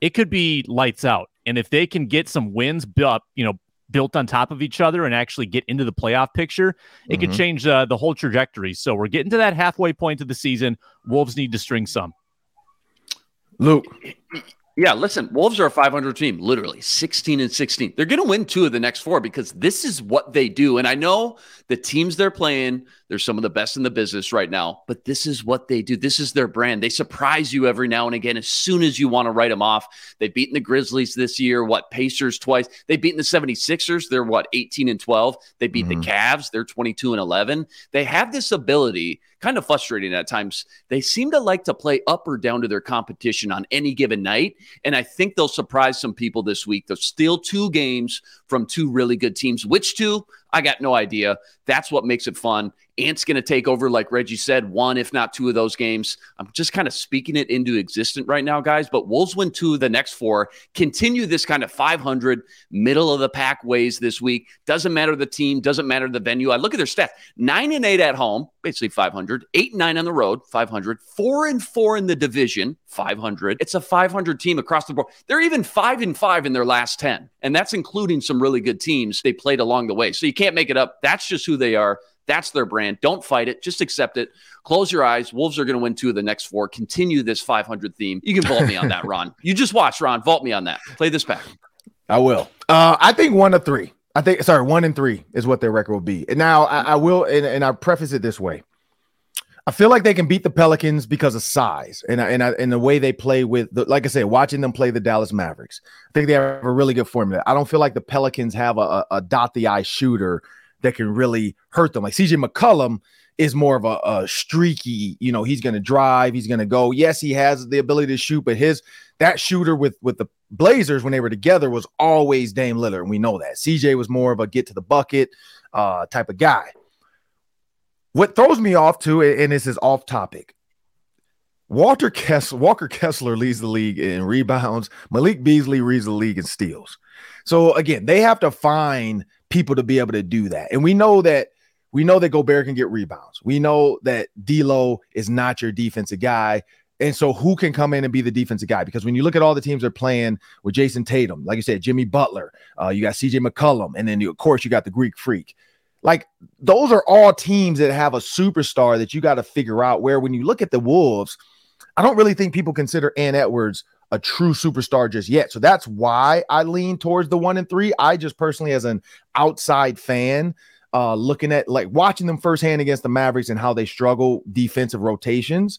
Speaker 2: it could be lights out. And if they can get some wins built, you know, built on top of each other and actually get into the playoff picture, it mm-hmm. could change uh, the whole trajectory. So we're getting to that halfway point of the season. Wolves need to string some.
Speaker 1: Luke,
Speaker 3: yeah, listen, Wolves are a 500 team, literally 16 and 16. They're going to win two of the next four because this is what they do. And I know the teams they're playing, they're some of the best in the business right now, but this is what they do. This is their brand. They surprise you every now and again as soon as you want to write them off. They've beaten the Grizzlies this year, what, Pacers twice. They've beaten the 76ers. They're what, 18 and 12. They beat mm-hmm. the Cavs. They're 22 and 11. They have this ability, kind of frustrating at times. They seem to like to play up or down to their competition on any given night. And I think they'll surprise some people this week. They're still two games from two really good teams. Which two? I got no idea. That's what makes it fun. Ant's going to take over, like Reggie said, one, if not two of those games. I'm just kind of speaking it into existence right now, guys. But Wolves win two of the next four, continue this kind of 500 middle of the pack ways this week. Doesn't matter the team, doesn't matter the venue. I look at their stats nine and eight at home, basically 500, eight and nine on the road, 500, four and four in the division, 500. It's a 500 team across the board. They're even five and five in their last 10. And that's including some really good teams they played along the way. So you can't make it up. That's just who they are. That's their brand. Don't fight it. Just accept it. Close your eyes. Wolves are going to win two of the next four. Continue this 500 theme. You can vault me on that, Ron. You just watch, Ron. Vault me on that. Play this back.
Speaker 1: I will. Uh, I think one to three. I think sorry, one and three is what their record will be. And now I, I will, and, and I preface it this way: I feel like they can beat the Pelicans because of size and and and the way they play with the, like I said, watching them play the Dallas Mavericks. I think they have a really good formula. I don't feel like the Pelicans have a, a, a dot the eye shooter that can really hurt them. Like CJ McCollum is more of a, a streaky, you know, he's going to drive, he's going to go. Yes, he has the ability to shoot, but his that shooter with with the Blazers when they were together was always Dame Lillard, and we know that. CJ was more of a get to the bucket uh, type of guy. What throws me off too, and this is off topic. Walter Kessler, Walker Kessler leads the league in rebounds. Malik Beasley leads the league in steals. So again, they have to find people to be able to do that. And we know that we know that Gobert can get rebounds. We know that D'Lo is not your defensive guy. And so, who can come in and be the defensive guy? Because when you look at all the teams they're playing with Jayson Tatum, like you said, Jimmy Butler, uh, you got CJ McCollum, and then you, of course you got the Greek Freak. Like those are all teams that have a superstar that you got to figure out. Where when you look at the Wolves, I don't really think people consider Ant Edwards a true superstar just yet. So that's why I lean towards the one and three. I just personally, as an outside fan, uh, looking at like watching them firsthand against the Mavericks and how they struggle defensive rotations.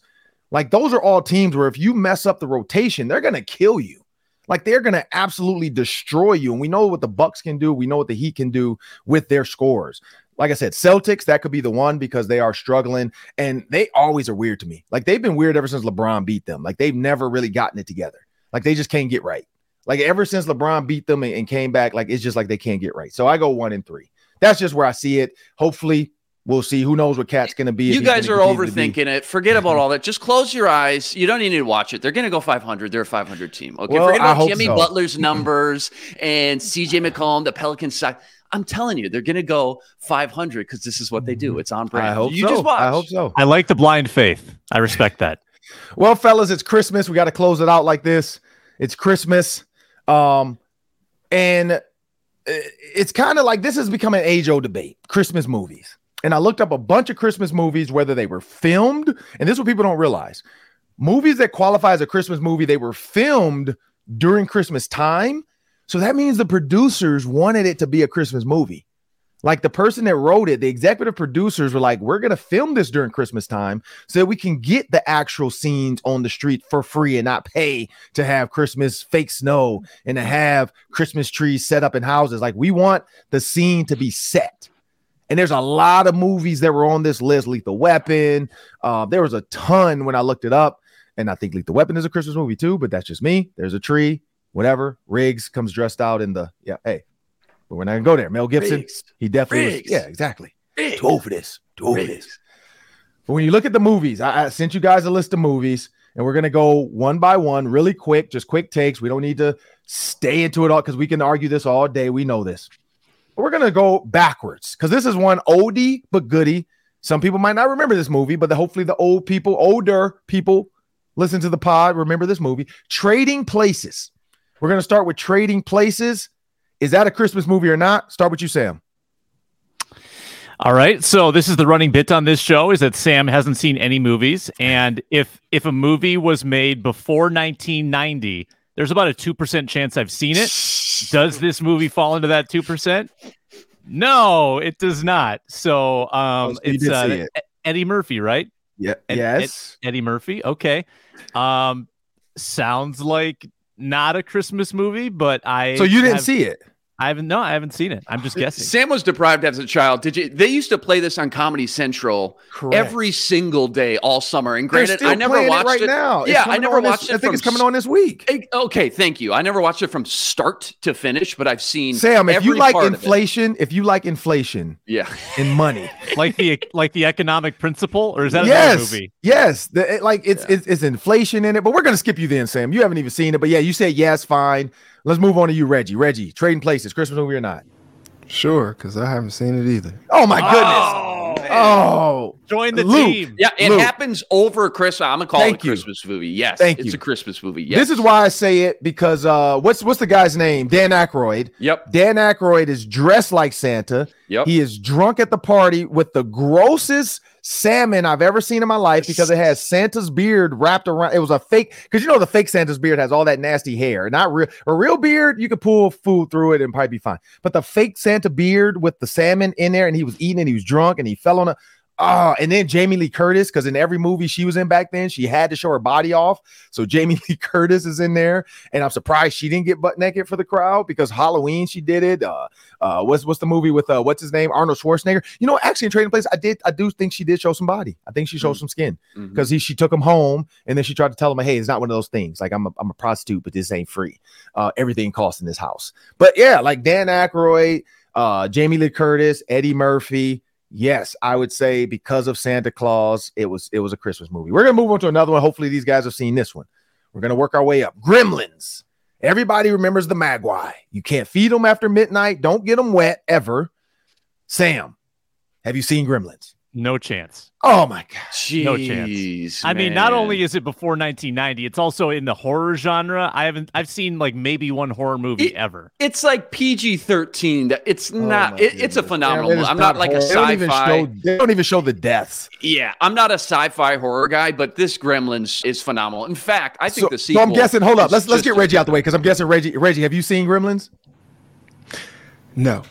Speaker 1: Like those are all teams where if you mess up the rotation, they're gonna kill you. Like they're to absolutely destroy you. And we know what the Bucks can do. We know what the Heat can do with their scores. Like I said, Celtics, that could be the one because they are struggling and they always are weird to me. Like they've been weird ever since LeBron beat them. Like they've never really gotten it together. Like they just can't get right. Like ever since LeBron beat them and, and came back, like it's just like they can't get right. So I go one and three. That's just where I see it. Hopefully, We'll see. Who knows what Cat's going to be?
Speaker 3: You guys are overthinking it. Forget about all that. Just close your eyes. You don't even need to watch it. They're going to go 500. They're a 500 team. Okay.
Speaker 1: Well,
Speaker 3: Forget
Speaker 1: about
Speaker 3: Jimmy
Speaker 1: so.
Speaker 3: Butler's numbers and CJ McCollum, the Pelicans side. I'm telling you, they're going to go 500 because this is what they do. It's on brand.
Speaker 1: I hope
Speaker 3: you
Speaker 1: so.
Speaker 3: just watch.
Speaker 1: I hope so.
Speaker 2: I like the blind faith. I respect that. (laughs)
Speaker 1: well, fellas, it's Christmas. We got to close it out like this. It's Christmas. Um, and it's kind of like this has become an age old debate Christmas movies and I looked up a bunch of Christmas movies, whether they were filmed, and this is what people don't realize. Movies that qualify as a Christmas movie, they were filmed during Christmas time. So that means the producers wanted it to be a Christmas movie. Like the person that wrote it, the executive producers were like, we're going to film this during Christmas time so that we can get the actual scenes on the street for free and not pay to have Christmas fake snow and to have Christmas trees set up in houses. Like we want the scene to be set. And there's a lot of movies that were on this list. Lethal Weapon. Uh, there was a ton when I looked it up. And I think Lethal Weapon is a Christmas movie too, but that's just me. There's a tree, whatever. Riggs comes dressed out in the, yeah, hey, but we're not gonna go there. Mel Gibson, Riggs. he definitely was, yeah, exactly. Riggs. Too old for this. Too old for this. But when you look at the movies, I, I sent you guys a list of movies, and we're gonna go one by one, really quick, just quick takes. We don't need to stay into it all because we can argue this all day. We know this we're gonna go backwards because this is one oldie but goodie. Some people might not remember this movie, but the, hopefully the old people, older people, listen to the pod. Remember this movie, Trading Places. We're gonna start with Trading Places. Is that a Christmas movie or not? Start with you, Sam.
Speaker 2: All right. So this is the running bit on this show is that Sam hasn't seen any movies, and if if a movie was made before 1990 there's about a 2% chance I've seen it. Does this movie fall into that 2%? No, it does not. So um, oh, it's uh, it. Eddie Murphy, right?
Speaker 1: Yeah. Ed, yes.
Speaker 2: Ed, Eddie Murphy. Okay. Um, sounds like not a Christmas movie, but I.
Speaker 1: So you didn't have, see it?
Speaker 2: I haven't. No, I haven't seen it. I'm just guessing.
Speaker 3: Sam was deprived as a child. Did you? They used to play this on Comedy Central Correct. every single day all summer. And granted, I never watched
Speaker 1: it right
Speaker 3: it.
Speaker 1: now.
Speaker 3: Yeah, I never watched
Speaker 1: this,
Speaker 3: it.
Speaker 1: I think it's coming on this week.
Speaker 3: Okay, thank you. I never watched it from start to finish, but I've seen.
Speaker 1: Sam, if you like inflation, if you like inflation,
Speaker 3: yeah,
Speaker 1: in money, (laughs)
Speaker 2: like the like the economic principle, or is that
Speaker 1: yes,
Speaker 2: movie?
Speaker 1: Yes, the, it, like it's, yeah. it's it's inflation in it. But we're gonna skip you then, Sam. You haven't even seen it, but yeah, you said yes, fine. Let's move on to you, Reggie. Reggie, trading places, Christmas movie or not?
Speaker 4: Sure, because I haven't seen it either.
Speaker 1: Oh my goodness! Oh, Oh,
Speaker 2: join the
Speaker 1: Luke.
Speaker 2: team.
Speaker 3: Yeah, it
Speaker 1: Luke.
Speaker 3: happens over Christmas. I'm gonna call
Speaker 1: Thank
Speaker 3: it a
Speaker 1: you.
Speaker 3: Christmas movie. Yes,
Speaker 1: Thank
Speaker 3: it's
Speaker 1: you.
Speaker 3: a Christmas movie. Yes.
Speaker 1: This is why I say it because uh, what's what's the guy's name? Dan Aykroyd.
Speaker 3: Yep.
Speaker 1: Dan Aykroyd is dressed like Santa.
Speaker 3: Yep.
Speaker 1: He is drunk at the party with the grossest salmon I've ever seen in my life because it has Santa's beard wrapped around. It was a fake because you know the fake Santa's beard has all that nasty hair. Not real. A real beard, you could pull food through it and probably be fine. But the fake Santa beard with the salmon in there, and he was eating and he was drunk and he fell on a. Oh, and then Jamie Lee Curtis, because in every movie she was in back then, she had to show her body off. So Jamie (laughs) Lee Curtis is in there, and I'm surprised she didn't get butt naked for the crowd because Halloween she did it. Uh, uh, what's what's the movie with uh, what's his name, Arnold Schwarzenegger? You know, actually in Trading Place, I did, I do think she did show some body. I think she showed
Speaker 3: Mm.
Speaker 1: some skin because he she took him home, and then she tried to tell him, hey, it's not one of those things. Like I'm a, I'm a prostitute, but this ain't free. Uh, everything costs in this house. But yeah, like Dan Aykroyd, uh, Jamie Lee Curtis, Eddie Murphy. Yes, I would say because of Santa Claus, it was it was a Christmas movie. We're gonna move on to another one. Hopefully, these guys have seen this one. We're gonna work our way up. Gremlins. Everybody remembers the Mogwai. You can't feed them after midnight. Don't get them wet ever. Sam, have you seen Gremlins?
Speaker 2: No chance.
Speaker 1: Oh my god.
Speaker 2: No chance.
Speaker 3: Jeez,
Speaker 2: I mean, not only is it before 1990, it's also in the horror genre. I haven't. I've seen like maybe one horror movie
Speaker 3: It-
Speaker 2: ever.
Speaker 3: it's like PG thirteen. That it's oh not.
Speaker 1: my
Speaker 3: It, it's a phenomenal.
Speaker 1: Yeah, it
Speaker 3: I'm not like a
Speaker 1: horror. They don't even
Speaker 3: sci-fi.
Speaker 1: show- They don't even show the deaths.
Speaker 3: Yeah, I'm not a sci-fi horror guy, but this Gremlins is phenomenal. In fact, I think
Speaker 1: so,
Speaker 3: the
Speaker 1: so. I'm guessing. Hold up. Let's let's get Reggie out the way because I'm guessing Reggie. Reggie, have you seen Gremlins?
Speaker 4: No.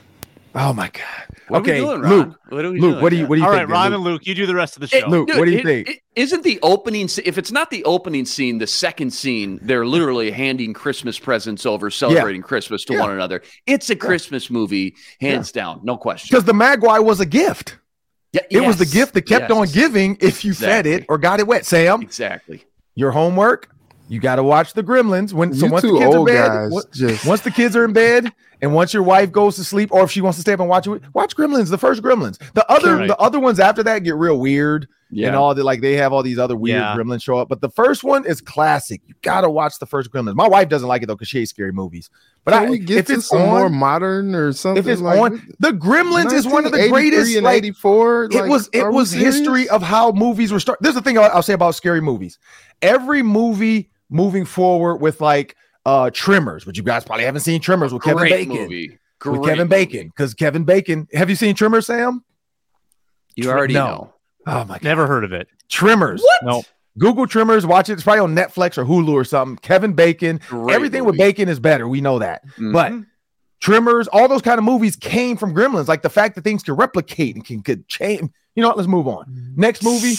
Speaker 1: Oh my god.
Speaker 3: What
Speaker 1: okay,
Speaker 3: are we doing, Ron?
Speaker 1: Luke.
Speaker 3: What are we
Speaker 1: Luke,
Speaker 3: doing?
Speaker 1: what do you what do you
Speaker 2: All right,
Speaker 1: think?
Speaker 2: Ron
Speaker 1: Luke?
Speaker 2: and Luke, you do the rest of the show.
Speaker 3: It-
Speaker 1: Luke,
Speaker 3: dude,
Speaker 1: what do you
Speaker 3: it-
Speaker 1: think?
Speaker 3: it- Isn't the opening? se- If it's not the opening scene, the second scene, they're literally (laughs) handing Christmas presents over, celebrating Christmas to
Speaker 1: Yeah.
Speaker 3: one another. It's a Christmas movie, hands down, no question.
Speaker 1: Because the Mogwai was a gift.
Speaker 3: Yeah,
Speaker 1: It was the gift that kept
Speaker 3: yes,
Speaker 1: on giving if you fed it or got it wet. Sam,
Speaker 3: Exactly.
Speaker 1: your homework. You got to watch the Gremlins when so
Speaker 4: You
Speaker 1: once the kids are in bed.
Speaker 4: guys
Speaker 1: on-
Speaker 4: just-
Speaker 1: Once the kids are in bed, and once your wife goes to sleep, or if she wants to stay up and watch it, watch Gremlins. The first Gremlins. The other
Speaker 2: Right.
Speaker 1: the other ones after that get real weird.
Speaker 3: Yeah.
Speaker 1: and all the like they have all these other weird
Speaker 2: Yeah.
Speaker 1: gremlins show up. But the first one is classic. You gotta watch the first gremlins. My wife doesn't like it though because she hates scary movies. But
Speaker 4: Can
Speaker 1: I
Speaker 4: we get
Speaker 1: if
Speaker 4: to
Speaker 1: it's
Speaker 4: some more modern or something?
Speaker 1: if it's
Speaker 4: like,
Speaker 1: on, the Gremlins is one of the
Speaker 4: 1983
Speaker 1: greatest.
Speaker 4: and
Speaker 1: Like,
Speaker 4: 84.
Speaker 1: it was it was history of how movies were started. There's the thing I'll, I'll say about scary movies. Every movie moving forward with like uh Tremors, which you guys probably haven't seen Tremors with Kevin Bacon.
Speaker 3: movie.
Speaker 1: With Kevin
Speaker 3: movie.
Speaker 1: Bacon, because Kevin Bacon. Have you seen Tremors, Sam?
Speaker 3: You already
Speaker 1: No.
Speaker 3: know.
Speaker 1: Oh my god,
Speaker 2: Never heard of it.
Speaker 1: Tremors.
Speaker 3: What?
Speaker 2: No.
Speaker 1: Google Tremors, watch it. It's probably on Netflix or Hulu or something. Kevin Bacon.
Speaker 3: Great
Speaker 1: Everything with bacon is better. We know that. But
Speaker 3: Mhm.
Speaker 1: Tremors, all those kind of movies came from Gremlins. Like the fact that things can replicate and can could change. You know what? Let's move on. Next movie,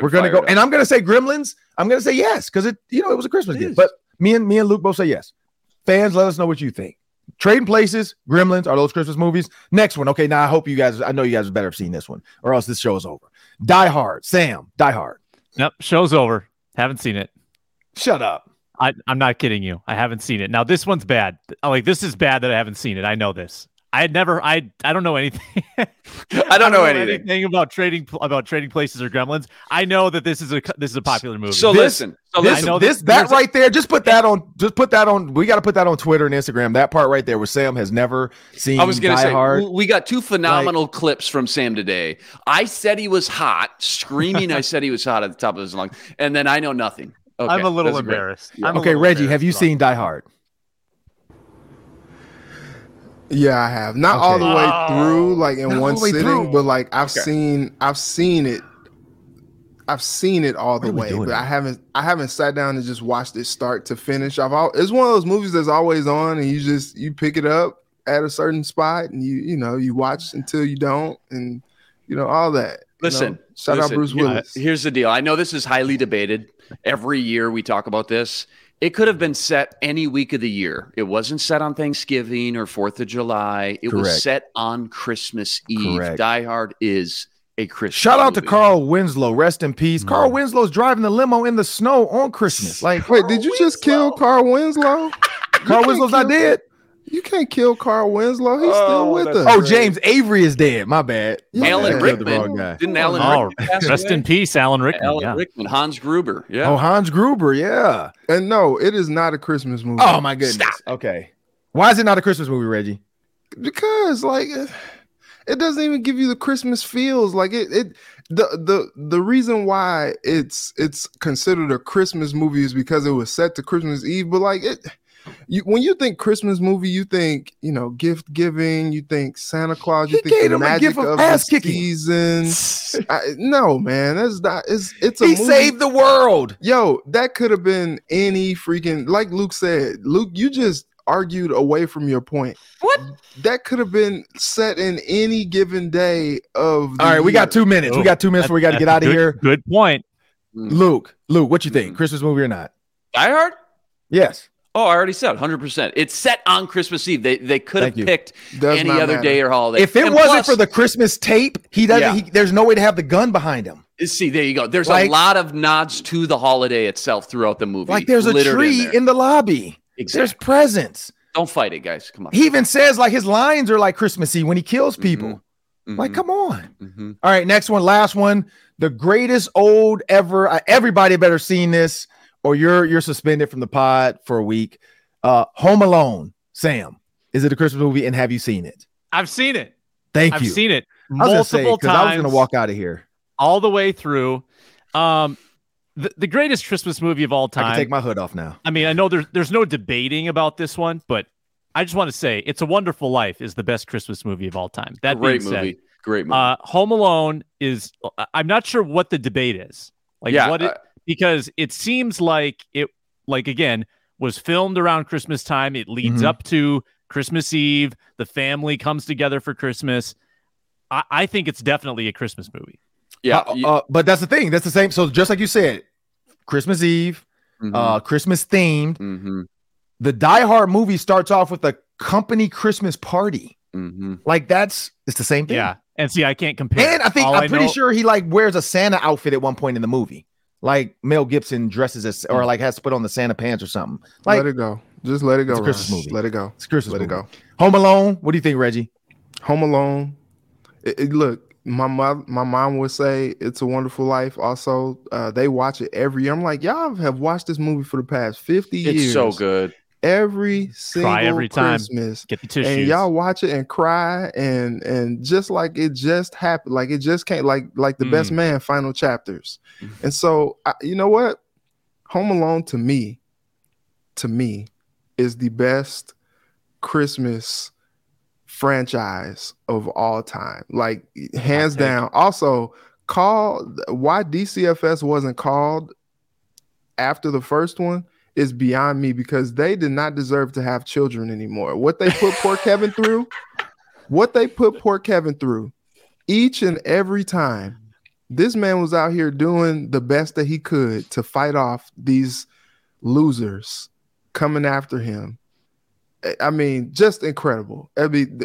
Speaker 1: we're gonna go,
Speaker 3: up.
Speaker 1: and I'm gonna say Gremlins. I'm gonna say yes because it, you know, it was a Christmas gift. But me and me and Luke both say yes. Fans, let us know what you think. Trading Places, Gremlins are those Christmas movies. Next one, okay. Now I hope you guys. I know you guys better have seen this one, or else this show is over. Die Hard, Sam. Die Hard.
Speaker 2: Nope. Show's over. Haven't seen it.
Speaker 1: Shut up.
Speaker 2: I, I'm not kidding you. I haven't seen it. Now this one's bad. Like this is bad that I haven't seen it. I know this. I had never. I I don't know anything. (laughs)
Speaker 3: I don't know anything.
Speaker 2: about trading about trading places or gremlins. I know that this is a this is a popular movie.
Speaker 3: So
Speaker 1: This-
Speaker 3: listen. So
Speaker 1: This,
Speaker 3: listen.
Speaker 2: know
Speaker 1: this,
Speaker 2: that
Speaker 1: that
Speaker 2: there's a-
Speaker 1: right there, just put that on. Just put that on. We got to put that on Twitter and Instagram. That part right there, where Sam has never seen.
Speaker 3: I was going to say,
Speaker 1: Hard.
Speaker 3: we got two phenomenal clips from Sam today. I said he was hot, screaming. I (laughs) said he was hot at the top of his lungs, and then I know nothing. Okay,
Speaker 2: I'm a little
Speaker 3: that's great.
Speaker 2: embarrassed. I'm
Speaker 1: Okay,
Speaker 2: little
Speaker 1: Reggie, have you
Speaker 2: embarrassed,
Speaker 1: seen Die Hard?
Speaker 4: Yeah, I have. Not all the way
Speaker 2: Oh.
Speaker 4: through, like in
Speaker 1: Not
Speaker 4: one sitting,
Speaker 1: through.
Speaker 4: but like I've
Speaker 3: Okay.
Speaker 4: seen, I've seen it. I've seen it all the
Speaker 1: What are we
Speaker 4: way, but
Speaker 1: here?
Speaker 4: I haven't. I haven't sat down and just watched it start to finish. I've all. It's one of those movies that's always on, and you just you pick it up at a certain spot, and you you know you watch until you don't, and you know all that. you know?
Speaker 3: Listen,
Speaker 4: shout
Speaker 3: listen,
Speaker 4: out Bruce
Speaker 3: you know,
Speaker 4: Willis.
Speaker 3: here's the deal. I know this is highly debated. Every year we talk about this. It could have been set any week of the year. It wasn't set on Thanksgiving or Fourth of July. It
Speaker 1: Correct.
Speaker 3: was set on Christmas Eve.
Speaker 1: Correct.
Speaker 3: Die Hard is a Christmas.
Speaker 1: Shout out to. Carl Winslow. Rest in peace.
Speaker 2: Mm.
Speaker 1: Carl Winslow's driving the limo in the snow on Christmas. (laughs) Like,
Speaker 4: Wait, did you just kill Carl Winslow?
Speaker 1: Carl Winslow's
Speaker 4: can't
Speaker 1: not
Speaker 4: kill-
Speaker 1: dead?
Speaker 4: You can't kill Carl Winslow. He's
Speaker 3: Oh,
Speaker 4: still with
Speaker 3: that's
Speaker 4: us.
Speaker 1: Oh, James Avery is dead. My bad. My
Speaker 3: Alan
Speaker 1: bad. I the
Speaker 3: Rickman.
Speaker 1: wrong guy.
Speaker 3: Didn't Alan
Speaker 2: Oh,
Speaker 3: Rickman pass
Speaker 2: rest
Speaker 3: away?
Speaker 2: in peace, Alan Rickman.
Speaker 3: Alan
Speaker 2: yeah.
Speaker 3: Rickman, Hans Gruber. Yeah.
Speaker 1: Oh, Hans Gruber. Yeah.
Speaker 4: And no, it is not a Christmas movie.
Speaker 1: Oh my goodness.
Speaker 3: Stop.
Speaker 1: Okay. Why is it not a Christmas movie, Reggie?
Speaker 4: because like it doesn't even give you the Christmas feels. Like it, it the the the reason why it's it's considered a Christmas movie is because it was set to Christmas Eve. But like it, you when you think Christmas movie, you think you know gift giving, you think Santa Claus, you
Speaker 1: He
Speaker 4: think
Speaker 1: gave
Speaker 4: the
Speaker 1: him a
Speaker 4: magic
Speaker 1: gift of
Speaker 4: of, the
Speaker 1: ass kicking.
Speaker 4: season. (laughs) I, no, man, that's not. It's it's a
Speaker 1: He
Speaker 4: movie.
Speaker 1: saved the world.
Speaker 4: Yo, that could have been any freaking like Luke said. Luke, you just argued away from your point.
Speaker 3: What?
Speaker 4: That could have been set in any given day of. The
Speaker 1: All right, we got two minutes. we
Speaker 2: Oh,
Speaker 1: got two minutes before we got to get out
Speaker 2: a
Speaker 1: of
Speaker 2: good-
Speaker 1: here.
Speaker 2: Good point.
Speaker 1: Luke, Luke, what you think?
Speaker 3: Mm.
Speaker 1: Christmas movie or not?
Speaker 3: Die Hard?
Speaker 1: Yes.
Speaker 3: Oh, I already said 100%. It's set on Christmas Eve. They they could have
Speaker 1: you.
Speaker 3: picked
Speaker 4: Does
Speaker 3: any other
Speaker 4: matter.
Speaker 3: day or holiday.
Speaker 1: If it
Speaker 3: And
Speaker 1: wasn't
Speaker 3: plus-
Speaker 1: for the Christmas tape, he doesn't.
Speaker 3: Yeah.
Speaker 1: He, there's no way to have the gun behind him.
Speaker 3: See, there you go. There's
Speaker 1: Like-
Speaker 3: a lot of nods to the holiday itself throughout the movie.
Speaker 1: Like there's a
Speaker 3: littered
Speaker 1: tree
Speaker 3: there.
Speaker 1: in, the lobby.
Speaker 3: Exactly.
Speaker 1: There's presents.
Speaker 3: Don't fight it, guys. Come on.
Speaker 1: He even says like his lines are like Christmassy when he kills people. Like,
Speaker 3: Mhm,
Speaker 1: come on.
Speaker 3: mhm.
Speaker 1: All right, next one, last one. The greatest old ever. Uh, everybody better seen this, or you're you're suspended from the pod for a week. Uh, Home Alone. Sam, is it a Christmas movie? And have you seen it?
Speaker 2: I've seen it.
Speaker 1: Thank you.
Speaker 2: I've
Speaker 1: you.
Speaker 2: seen it
Speaker 1: I was gonna
Speaker 2: multiple
Speaker 1: say, 'cause
Speaker 2: times.
Speaker 1: I was gonna walk out of here.
Speaker 2: all the way through. Um, the, the greatest Christmas movie of all time.
Speaker 1: I
Speaker 2: time.
Speaker 1: can take my hood off now.
Speaker 2: I mean, I know there's there's no debating about this one, but I just want to say, "It's a Wonderful Life" is the best Christmas movie of all time. That
Speaker 3: Great
Speaker 2: being said,
Speaker 3: movie. Great movie.
Speaker 2: uh, Home Alone is. I- I'm not sure what the debate is. Like
Speaker 3: yeah.
Speaker 2: what it
Speaker 3: uh,
Speaker 2: because it seems like it like again was filmed around Christmas time. It leads
Speaker 1: Mhm.
Speaker 2: up to Christmas Eve. The family comes together for Christmas. I, I think it's definitely a Christmas movie.
Speaker 3: yeah.
Speaker 1: Uh,
Speaker 3: you-
Speaker 1: uh, but that's the thing. That's the same. So just like you said, Christmas Eve,
Speaker 3: mhm,
Speaker 1: uh, Christmas themed.
Speaker 3: mhm,
Speaker 1: The Die Hard movie starts off with a company Christmas party.
Speaker 3: mhm.
Speaker 1: Like that's it's the same thing.
Speaker 2: Yeah, and see, I can't compare.
Speaker 1: And I think
Speaker 2: All
Speaker 1: I'm pretty
Speaker 2: know-
Speaker 1: sure he like wears a Santa outfit at one point in the movie. Like Mel Gibson dresses as or like has to put on the Santa pants or something. Like
Speaker 4: let it go. Just let it go.
Speaker 1: It's a Christmas
Speaker 4: Ryan.
Speaker 1: movie.
Speaker 4: Let it go.
Speaker 1: it's a Christmas
Speaker 4: Let it go.
Speaker 1: Home Alone. What do you think, Reggie?
Speaker 4: Home Alone. It, it- look, my mom, my mom would say it's a wonderful life. Also, uh, they watch it every year. I'm like, y'all have watched this movie for the past 50 years.
Speaker 3: It's so good.
Speaker 4: Every single
Speaker 2: every time.
Speaker 4: Christmas.
Speaker 2: Get the tissues.
Speaker 4: And y'all watch it and cry and and just like it just happened, like it just can't like like the best
Speaker 2: Mm.
Speaker 4: man final chapters. And so I, you know what? Home Alone to me, to me, is the best Christmas franchise of all time. Like hands down. Also, call why DCFS wasn't called after the first one is beyond me because they did not deserve to have children anymore. What they put poor Kevin through, what they put poor Kevin through each and every time. This man was out here doing the best that he could to fight off these losers coming after him. I- mean, just incredible. I mean,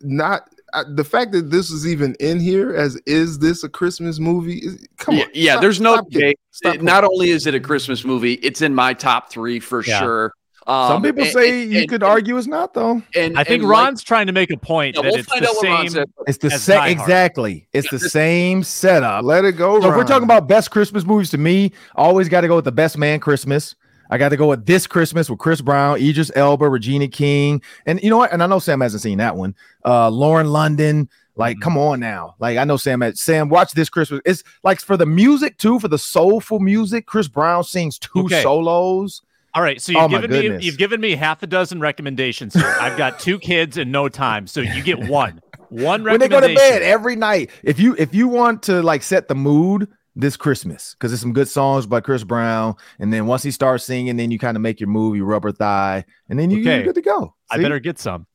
Speaker 4: not uh, the fact that this is even in here as is this a Christmas movie? Is- Come
Speaker 3: yeah,
Speaker 4: on,
Speaker 3: yeah
Speaker 4: stop-
Speaker 3: there's no
Speaker 4: stop
Speaker 3: debate.
Speaker 4: Stop
Speaker 3: It- not only is it a Christmas movie, it's in my top three for
Speaker 2: Yeah.
Speaker 3: sure. Um,
Speaker 1: Some people
Speaker 3: and-
Speaker 1: say
Speaker 3: and-
Speaker 1: you
Speaker 3: and-
Speaker 1: could argue it's not though.
Speaker 3: And,
Speaker 2: I think
Speaker 3: and like-
Speaker 2: Ron's trying to make a point
Speaker 3: Yeah,
Speaker 2: that
Speaker 3: we'll
Speaker 2: it's
Speaker 3: find
Speaker 2: the
Speaker 3: out what Ron
Speaker 2: same.
Speaker 3: said.
Speaker 1: It's the same exactly. It's the same setup.
Speaker 4: Let it go.
Speaker 1: So if we're talking about best Christmas movies to me, always got to go with the best man Christmas. I got to go with this Christmas with Chris Brown, Idris Elba, Regina King, and you know what? And I know Sam hasn't seen that one. Uh, Lauren London. Like,
Speaker 2: Mhm.
Speaker 1: come on now. Like, I know Sam. Had, Sam, watch this Christmas. It's like for the music too, for the soulful music. Chris Brown sings two
Speaker 2: Okay.
Speaker 1: solos.
Speaker 2: All right, so you've
Speaker 1: Oh
Speaker 2: given me you've given me half a dozen recommendations here. I've got two (laughs) kids and no time, so you get one. One
Speaker 1: when they go
Speaker 2: recommendation.
Speaker 1: to bed every night. If you if you want to like set the mood this Christmas, because there's some good songs by Chris Brown, and then once he starts singing, then you kind of make your move, you rubber thigh, and then you,
Speaker 2: Okay.
Speaker 1: you're good to go.
Speaker 2: I better get some.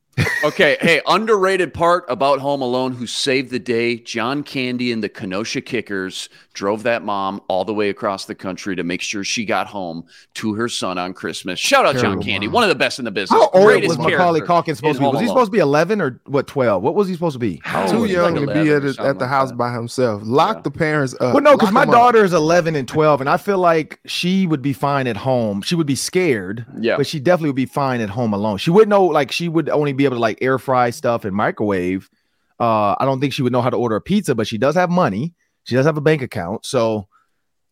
Speaker 3: Okay, hey, underrated part about Home Alone who saved the day. John Candy and the Kenosha Kickers drove that mom all the way across the country to make sure she got home to her son on Christmas. Shout out John Candy,
Speaker 4: mom.
Speaker 3: one of the best in the business.
Speaker 1: How old was Macaulay
Speaker 3: character
Speaker 1: Culkin supposed to
Speaker 3: in
Speaker 1: be? Was he supposed to be 11 or what 12? What was he supposed to be?
Speaker 3: How
Speaker 4: too
Speaker 3: old? He's
Speaker 4: young
Speaker 3: like
Speaker 4: to be at, at the house
Speaker 3: that.
Speaker 4: by himself. Lock
Speaker 3: Yeah.
Speaker 4: the parents up.
Speaker 1: Well, no, because
Speaker 4: my
Speaker 1: my
Speaker 4: 'em up.
Speaker 1: daughter is 11 and 12, and I feel like she would be fine at home. She would be scared,
Speaker 3: Yeah.
Speaker 1: but she definitely would be fine at home alone. She wouldn't know, like, she would only be able to like air fry stuff and microwave. Uh, I don't think she would know how to order a pizza, but she does have money. She does have a bank account. So,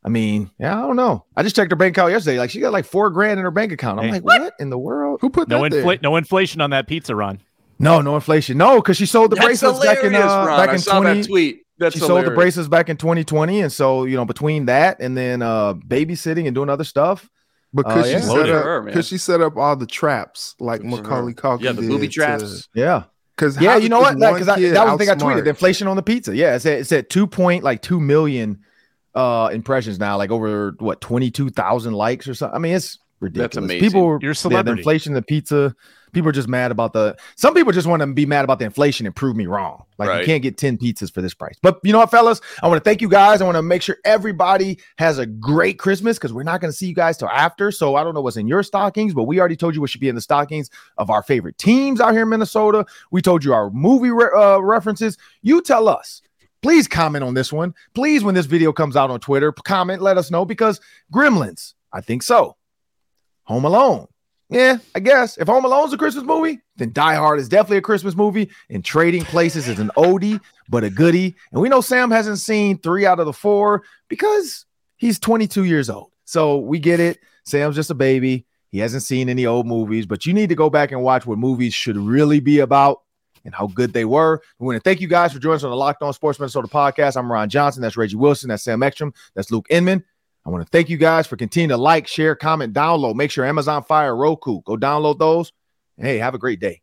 Speaker 1: I mean, yeah, I don't know. I just checked her bank account yesterday. Like, she got like four grand in her bank account. I'm
Speaker 2: Hey.
Speaker 1: like, what in the world?
Speaker 4: Who put
Speaker 2: No
Speaker 4: that there?
Speaker 2: infl- no inflation on that pizza Ron.
Speaker 1: No, no inflation. No, because she sold the That's bracelets back in uh, back in I saw twenty.
Speaker 3: tweet. That's
Speaker 1: she
Speaker 3: hilarious.
Speaker 1: sold the bracelets back in 2020, and so you know between that and then uh babysitting and doing other stuff.
Speaker 4: Because uh, yeah. she set up because she set up all the traps like Macaulay Culkin.
Speaker 3: Yeah, the booby traps.
Speaker 1: To, yeah. Because yeah, you know what? Because that, that was the thing I tweeted. Inflation on the pizza. Yeah, it's at, it said two point like two million uh impressions now, like over what twenty two thousand likes or something. I mean, it's ridiculous. That's amazing. People,
Speaker 2: you're celebrity.
Speaker 1: Yeah, the inflation, the pizza. People are just mad about the. Some people just want to be mad about the inflation and prove me wrong. Like right. you can't get ten pizzas for this price. But you know what, fellas? I want to thank you guys. I want to make sure everybody has a great Christmas because we're not going to see you guys till after. So I don't know what's in your stockings, but we already told you what should be in the stockings of our favorite teams out here in Minnesota. We told you our movie re- uh, references. You tell us please comment on this one. Please, when this video comes out on Twitter, comment, let us know because Gremlins, I think so. Home Alone. Yeah, I guess if Home Alone's a Christmas movie, then Die Hard is definitely a Christmas movie. And Trading Places is an oldie, but a goodie. And we know Sam hasn't seen three out of the four because he's 22 years old. So we get it. Sam's just a baby. He hasn't seen any old movies, but you need to go back and watch what movies should really be about and how good they were. We want to thank you guys for joining us on the Locked On Sports Minnesota podcast. I'm Ron Johnson. That's Reggie Wilson. That's Sam Ekstrom. That's Luke Inman. I want to thank you guys for continuing to like, share, comment, download. Make sure Amazon Fire, Roku, go download those. hey, have a great day.